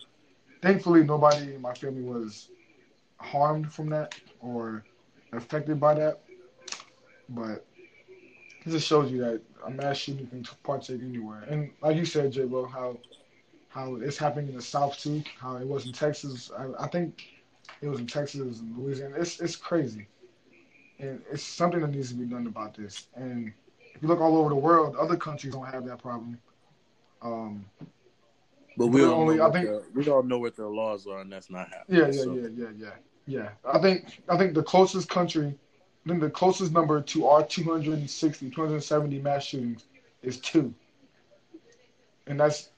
Speaker 3: Thankfully, nobody in my family was harmed from that or affected by that, but it just shows you that a mass shooting can partake anywhere. And like you said, J. Bo, how how it's happening in the South too, how it was in Texas. I, I think it was in Texas and Louisiana. It's it's crazy, and it's something that needs to be done about this. And if you look all over the world, other countries don't have that problem. Um,
Speaker 2: But we don't
Speaker 3: only, I think-
Speaker 2: their, we don't know what their laws are, and that's not happening.
Speaker 3: yeah, yeah,
Speaker 2: So,
Speaker 3: yeah, yeah, yeah, yeah. I think I think the closest country, I think the closest number to our 260, 270 mass shootings is two, and that's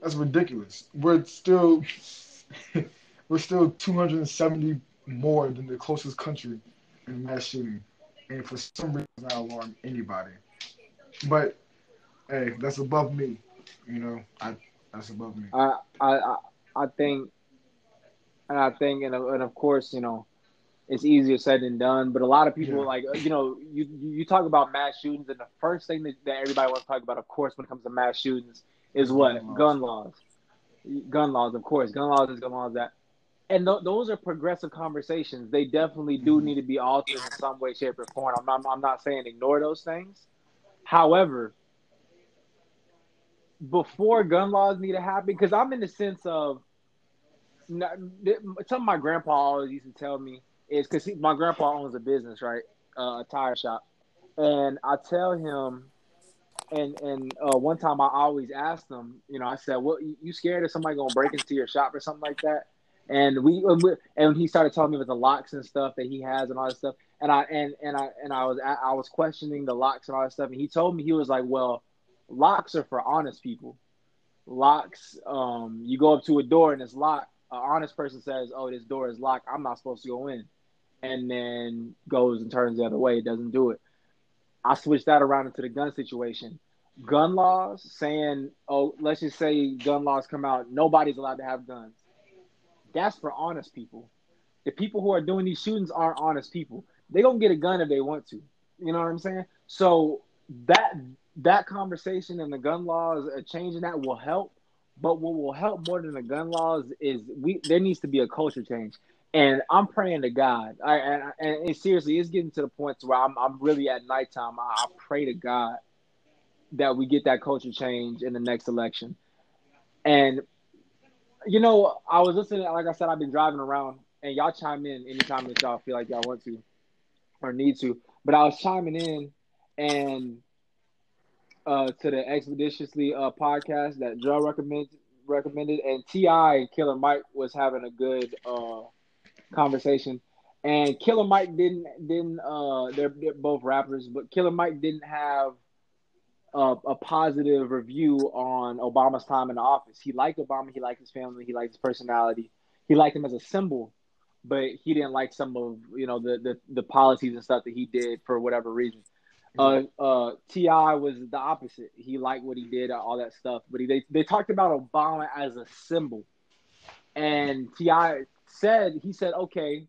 Speaker 3: that's ridiculous. We're still we're still 270 more than the closest country in mass shooting, and for some reason not alarm anybody. But hey, that's above me. You know, I that's above me.
Speaker 1: I, I, I- think, and I think, and, and of course, you know, it's easier said than done. But a lot of people,
Speaker 3: Yeah.
Speaker 1: like, you know, you you talk about mass shootings, and the first thing that, that everybody wants to talk about, of course, when it comes to mass shootings, is what
Speaker 3: Gun laws.
Speaker 1: gun laws. Gun laws, of course, gun laws is gun laws. That, and th- those are progressive conversations. They definitely do
Speaker 3: Mhm.
Speaker 1: need to be altered in some way, shape, or form. I'm not, I'm not saying ignore those things, However, before gun laws need to happen, because I'm in the sense of something my grandpa always used to tell me is because my grandpa owns a business, right, uh, a tire shop, and I tell him, and and uh, one time I always asked him, you know, I said, "What you scared of somebody gonna break into your shop or something like that?" And we and he started telling me about the locks and stuff that he has and all that stuff, and I and and I and I was I was questioning the locks and all that stuff, and he told me he was like, "Well, locks are for honest people. Locks, um, you go up to a door and it's locked. An honest person says, "Oh, this door is locked. I'm not supposed to go in," and then goes and turns the other way. It doesn't do it. I switched that around into the gun situation. Gun laws saying, "Oh, let's just say gun laws come out. Nobody's allowed to have guns." That's for honest people. The people who are doing these shootings aren't honest people. They gonna get a gun if they want to. You know what I'm saying? So that that conversation and the gun laws, uh, changing that will help. But what will help more than the gun laws is we there needs to be a culture change. And I'm praying to God. I, and, and, and seriously, it's getting to the point to where I'm, I'm really at nighttime. I, I pray to God that we get that culture change in the next election. And you know, I was listening. Like I said, I've been driving around, and y'all chime in anytime that y'all feel like y'all want to or need to. But I was chiming in, and uh, to the ExpediTIously uh, podcast that Joe recommended, recommended, and T.I. and Killer Mike was having a good uh, conversation. And Killer Mike didn't didn't uh, they're, they're both rappers, but Killer Mike didn't have a, a, positive review on Obama's time in the office. He liked Obama, he liked his family, he liked his personality, he liked him as a symbol, but he didn't like some of you know the the, the policies and stuff that he did for whatever reason. Uh, uh, T.I. was the opposite. He liked what he did, all that stuff. But he, they they talked about Obama as a symbol, and T.I. said he said, okay,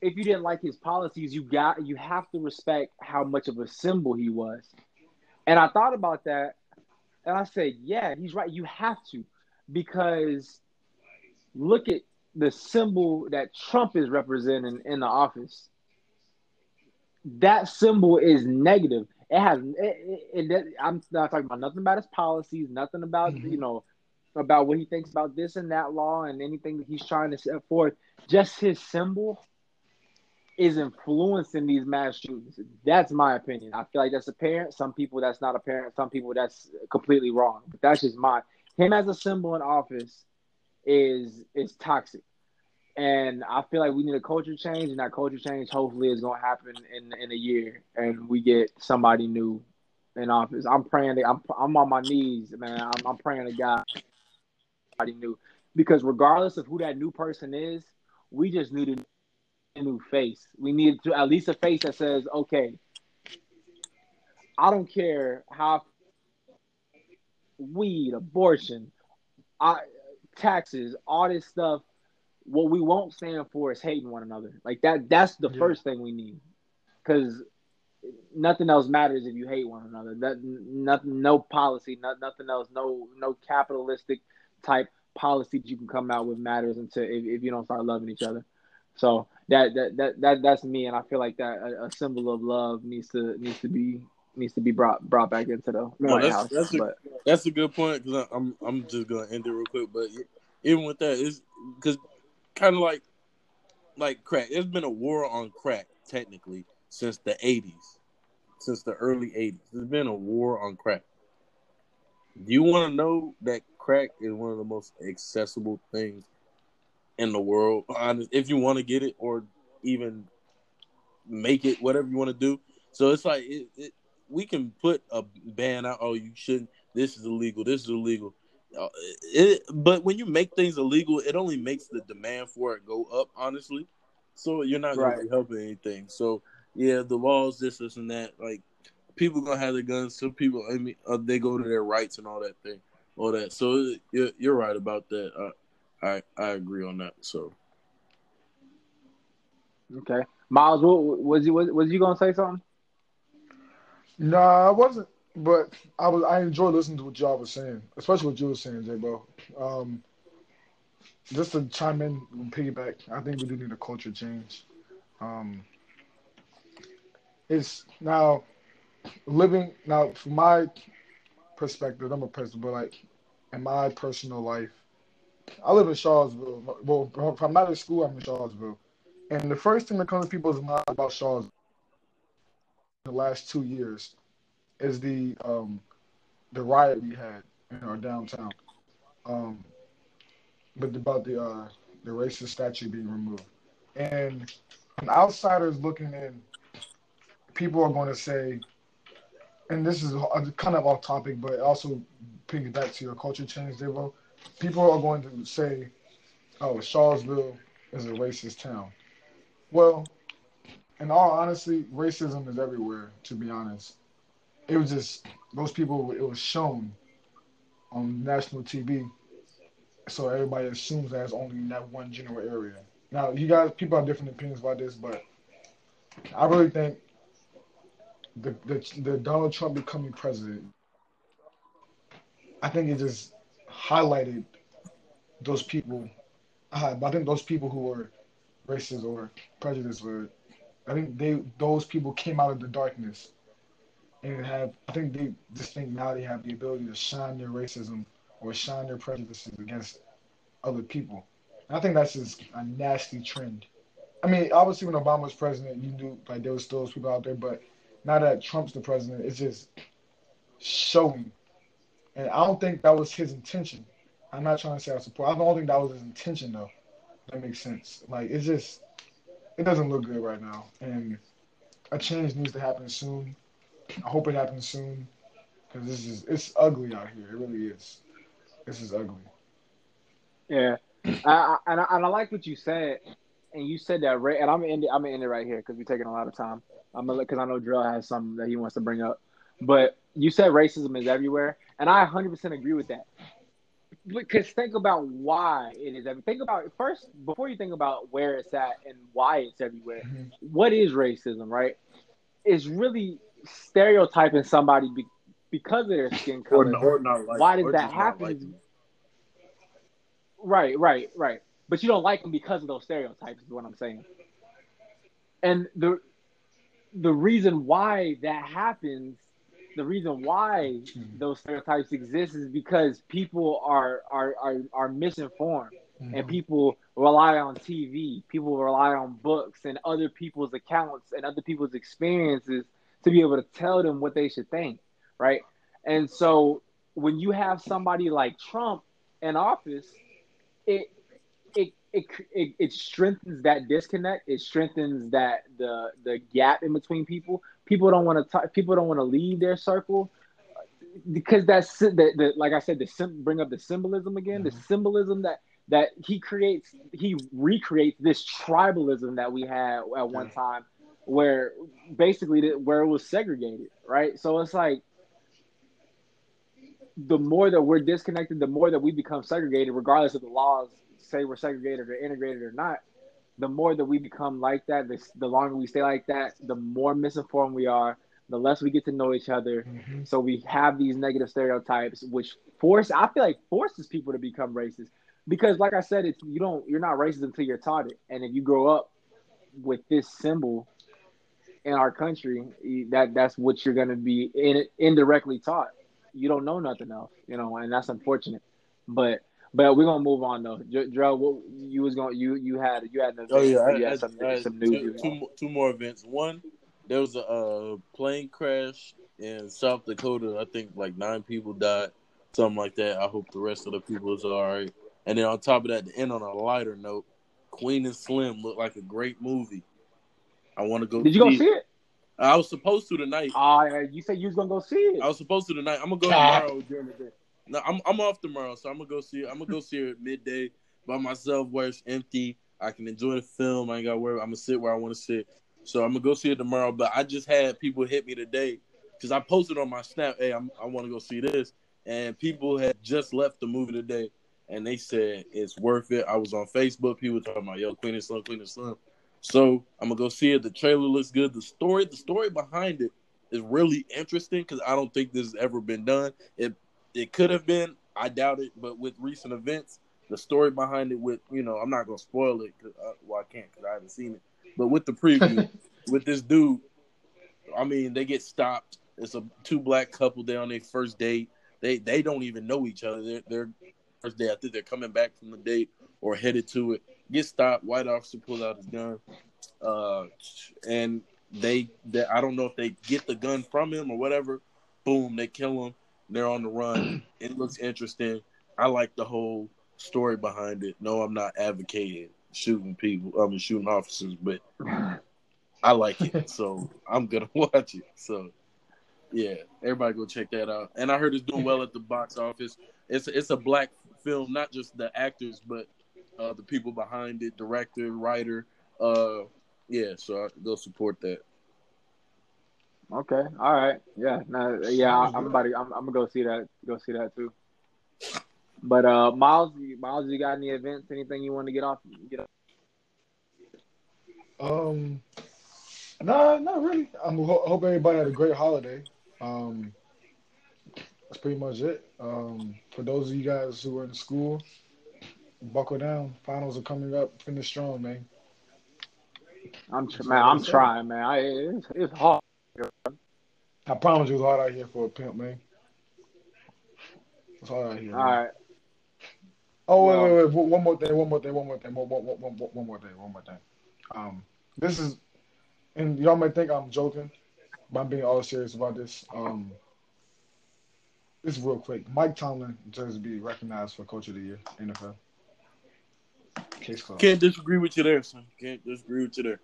Speaker 1: if you didn't like his policies, you got you have to respect how much of a symbol he was. And I thought about that, and I said, yeah, he's right. You have to, because look at the symbol that Trump is representing in the office that symbol is negative. It has. It, it, it, I'm not talking about nothing about his policies, nothing about mm-hmm. you know about what he thinks about this and that law and anything that he's trying to set forth. Just his symbol is influencing these mass shootings. That's my opinion. I feel like that's apparent. Some people that's not apparent. Some people that's completely wrong. But that's just my him as a symbol in office is is toxic. And I feel like we need a culture change, and that culture change hopefully is going to happen in in a year, and we get somebody new in office. I'm praying. To, I'm I'm on my knees, man. I'm, I'm praying to God, somebody new, because regardless of who that new person is, we just need a new face. We need to at least a face that says, "Okay, I don't care how weed, abortion, I, taxes, all this stuff what we won't stand for is hating one another. Like that. That's the yeah. first thing we need, because nothing else matters if you hate one another. That nothing, no policy, not, nothing else, no no capitalistic type policy that you can come out with matters until if, if you don't start loving each other. So that that that, that that's me, and I feel like that a, a symbol of love needs to needs to be needs to be brought brought back into the no, White
Speaker 2: that's,
Speaker 1: House.
Speaker 2: That's a, that's a good point because I'm I'm just gonna end it real quick. But even with that, is because kind of like like crack. There's been a war on crack technically since the 80s, since the early 80s. There's been a war on crack. Do you want to know that crack is one of the most accessible things in the world? If you want to get it or even make it, whatever you want to do. So it's like it, it, we can put a ban out. Oh, you shouldn't. This is illegal. This is illegal. Uh, it, but when you make things illegal, it only makes the demand for it go up. Honestly, so you're not right. really helping anything. So yeah, the laws, this, this, and that. Like people gonna have their guns. Some people, I mean, uh, they go to their rights and all that thing, all that. So you're, you're right about that. I, I I agree on that. So
Speaker 1: okay, Miles, what was you was, was you gonna say something?
Speaker 3: No, I wasn't. But I was I enjoy listening to what y'all was saying, especially what you were saying, J Bo. Um, just to chime in, and piggyback. I think we do need a culture change. Um, it's now living now from my perspective, I'm a person, but like in my personal life, I live in Charlottesville. Well, if I'm not at school, I'm in Charlottesville. And the first thing that comes to people's mind about Charlottesville in the last two years is the um, the riot we had in our downtown. Um, but about the uh, the racist statue being removed. And an outsider's looking in, people are going to say, and this is kind of off topic, but also bring back to your culture change, Devo. People are going to say, oh, Charlottesville is a racist town. Well, in all honesty, racism is everywhere, to be honest. It was just, those people, it was shown on national TV. So everybody assumes that's only in that one general area. Now, you guys, people have different opinions about this, but I really think the, the, the Donald Trump becoming president, I think it just highlighted those people. Uh, I think those people who were racist or prejudiced were, I think they those people came out of the darkness and have. I think they just think now they have the ability to shine their racism or shine their prejudices against other people. And I think that's just a nasty trend. I mean, obviously when Obama was president, you knew like there was still those people out there, but now that Trump's the president, it's just showing. And I don't think that was his intention. I'm not trying to say I support. I don't think that was his intention though. That makes sense. Like it's just, it doesn't look good right now, and a change needs to happen soon. I hope it happens soon, because this is it's ugly out here. It really is. This is ugly.
Speaker 1: Yeah, I, I, and I, and I like what you said, and you said that, right? And I'm gonna end it. I'm gonna end it right here because we're taking a lot of time. I'm gonna because I know Drill has something that he wants to bring up, but you said racism is everywhere, and I 100% agree with that. Because think about why it is everywhere. Think about first before you think about where it's at and why it's everywhere.
Speaker 3: Mm-hmm.
Speaker 1: What is racism, right? It's really stereotyping somebody be, because of their skin
Speaker 2: Or,
Speaker 1: color.
Speaker 2: or not like.
Speaker 1: why does
Speaker 2: or
Speaker 1: that happen? Right, right, right. But you don't like them because of those stereotypes. Is what I'm saying. And the the reason why that happens, the reason why mm-hmm. those stereotypes exist is because people are are are, are misinformed and mm-hmm. people rely on TV, people rely on books and other people's accounts and other people's experiences to be able to tell them what they should think, right? And so when you have somebody like Trump in office, it it it it, it strengthens that disconnect. It strengthens that the the gap in between people. People don't want to talk. People don't want to leave their circle because that's the, the like I said. The sim, bring up the symbolism again. The mm-hmm. symbolism that that he creates. He recreates this tribalism that we had at one time, where basically the, where it was segregated. Right. So it's like the more that we're disconnected, the more that we become segregated, regardless of the laws say we're segregated or integrated or not. The more that we become like that, the, the longer we stay like that, the more misinformed we are, the less we get to know each other.
Speaker 3: Mhm.
Speaker 1: So we have these negative stereotypes, which force I feel like forces people to become racist. Because like I said, it's you don't you're not racist until you're taught it. And if you grow up with this symbol in our country, that that's what you're gonna be in, indirectly taught you don't know nothing else, you know, and that's unfortunate. But but we're gonna move on though. Dr- Dre, what you was going you you had you had an
Speaker 2: Oh yeah, I,
Speaker 1: you
Speaker 2: I,
Speaker 1: had some,
Speaker 2: I-
Speaker 1: some news.
Speaker 2: two, two, two more events. One, there was a uh, plane crash in South Dakota. I think like nine people died, something like that. I hope the rest of the people is all right. And then on top of that, to end on a lighter note, Queen and Slim looked like a great movie. I want to go.
Speaker 1: Did you go see it?
Speaker 2: I was supposed to tonight.
Speaker 1: Uh, you said you was gonna go see it.
Speaker 2: I was supposed to tonight. I'm gonna go tomorrow during the day. No, I'm I'm off tomorrow, so I'm gonna go see it. I'm gonna go see it at midday by myself where it's empty. I can enjoy the film. I ain't got to worry. I'm gonna sit where I want to sit. So I'm gonna go see it tomorrow. But I just had people hit me today because I posted on my snap, "Hey, I'm, I want to go see this," and people had just left the movie today, and they said it's worth it. I was on Facebook. People talking about, "Yo, Queen and Slim, Queen and Slim." So I'm gonna go see it. The trailer looks good. The story, the story behind it is really interesting because I don't think this has ever been done. It it could have been. I doubt it. But with recent events, the story behind it, with you know, I'm not gonna spoil it. Cause, uh, well, I can't because I haven't seen it. But with the preview, with this dude, I mean, they get stopped It's a two black couple. They're on their first date. They they don't even know each other. They're, they're first day. I think they're coming back from the date or headed to it. Get stopped. White officer pulls out his gun, uh, and they, they I don't know if they get the gun from him or whatever. Boom, they kill him. They're on the run. It looks interesting. I like the whole story behind it. No, I'm not advocating shooting people. I mean shooting officers, but I like it, so I'm gonna watch it. So yeah, everybody go check that out. And I heard it's doing well at the box office. It's it's a black film, not just the actors, but uh, the people behind it, director, writer. Uh, yeah, so I go support that.
Speaker 1: Okay. All right. Yeah. No, yeah. I, I'm about to. I'm, I'm gonna go see that. Go see that too. But uh, Miles, Miles, you got any events? Anything you want to get off? Get off?
Speaker 3: Um, nah, not really. I am ho- hope everybody had a great holiday. Um, that's pretty much it. Um, for those of you guys who are in school, buckle down. Finals are coming up. Finish strong, man.
Speaker 1: I'm tr- man. I'm trying, man. I, it's, it's hard.
Speaker 3: I promise you, it's hard out here for a pimp, man. It's hard out here.
Speaker 1: All
Speaker 3: man.
Speaker 1: right.
Speaker 3: Oh wait, wait, wait! One more thing, one more thing, one more thing, one, one, one, one, one more thing, one more thing. Um, this is, and y'all might think I'm joking, but I'm being all serious about this. Um, this is real quick. Mike Tomlin deserves to be recognized for Coach of the Year, NFL. Case closed.
Speaker 2: Can't disagree with you there, son. Can't disagree with you there.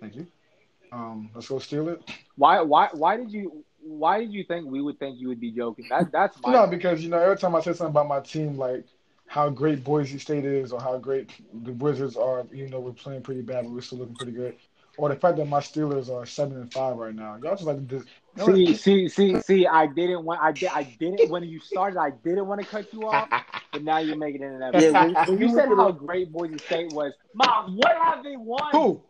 Speaker 3: Thank you. Um, let's go steal it.
Speaker 1: Why? Why? Why did you? Why did you think we would think you would be joking? That that's my.
Speaker 3: No, because you know every time I say something about my team, like how great Boise State is, or how great the Wizards are, even though we're playing pretty bad, but we're still looking pretty good, or the fact that my Steelers are seven and five right now. Y'all just like this.
Speaker 1: See, see, see, see. I didn't want. I did. I didn't when you started. I didn't want to cut you off, but now you're making it an episode.
Speaker 2: Yeah, when- when
Speaker 1: you said how
Speaker 2: at
Speaker 1: great Boise State was. Mom, what have they won?
Speaker 3: Who?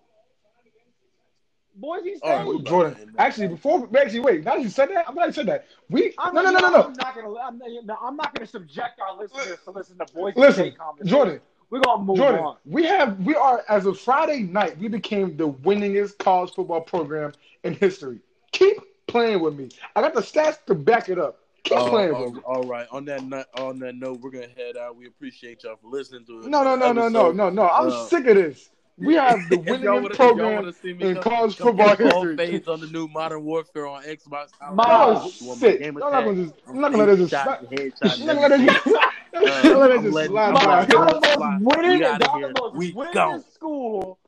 Speaker 1: Boise oh, State.
Speaker 2: All right.
Speaker 3: Jordan. Actually, before actually, wait. Now that you said that, I'm glad you said that. We
Speaker 1: I'm
Speaker 3: no no
Speaker 1: not,
Speaker 3: no no
Speaker 1: I'm not gonna. I'm no, I'm not gonna subject our listeners to listen to Boise
Speaker 3: Listen,
Speaker 1: State conversation.
Speaker 3: Jordan.
Speaker 1: We're gonna move
Speaker 3: Jordan,
Speaker 1: on.
Speaker 3: we have we are as of Friday night, we became the winningest college football program in history. Keep playing with me. I got the stats to back it up. Keep
Speaker 2: Uh,
Speaker 3: playing
Speaker 2: all-
Speaker 3: with me.
Speaker 2: all right. On that note, on that note, we're gonna head out. We appreciate y'all for listening to it.
Speaker 3: No no no no no no no. I'm
Speaker 2: Uh,
Speaker 3: sick of this. We have the
Speaker 2: If y'all
Speaker 3: winningest
Speaker 2: wanna- if y'all
Speaker 3: program
Speaker 2: wanna see me
Speaker 3: in
Speaker 2: come-
Speaker 3: college
Speaker 2: come
Speaker 3: football history.
Speaker 2: fades on the new Modern Warfare on Xbox. I-
Speaker 1: Miles,
Speaker 2: You want
Speaker 3: sick. I'm not gonna just. I'm not gonna let it just.
Speaker 2: Headshot,
Speaker 3: slide-
Speaker 2: headshot,
Speaker 3: I'm not gonna let it just. I'm not gonna let it just slide by.
Speaker 1: Y'all the most winning,
Speaker 2: We outta
Speaker 1: y'all
Speaker 2: here.
Speaker 1: the most
Speaker 2: We
Speaker 1: winningest school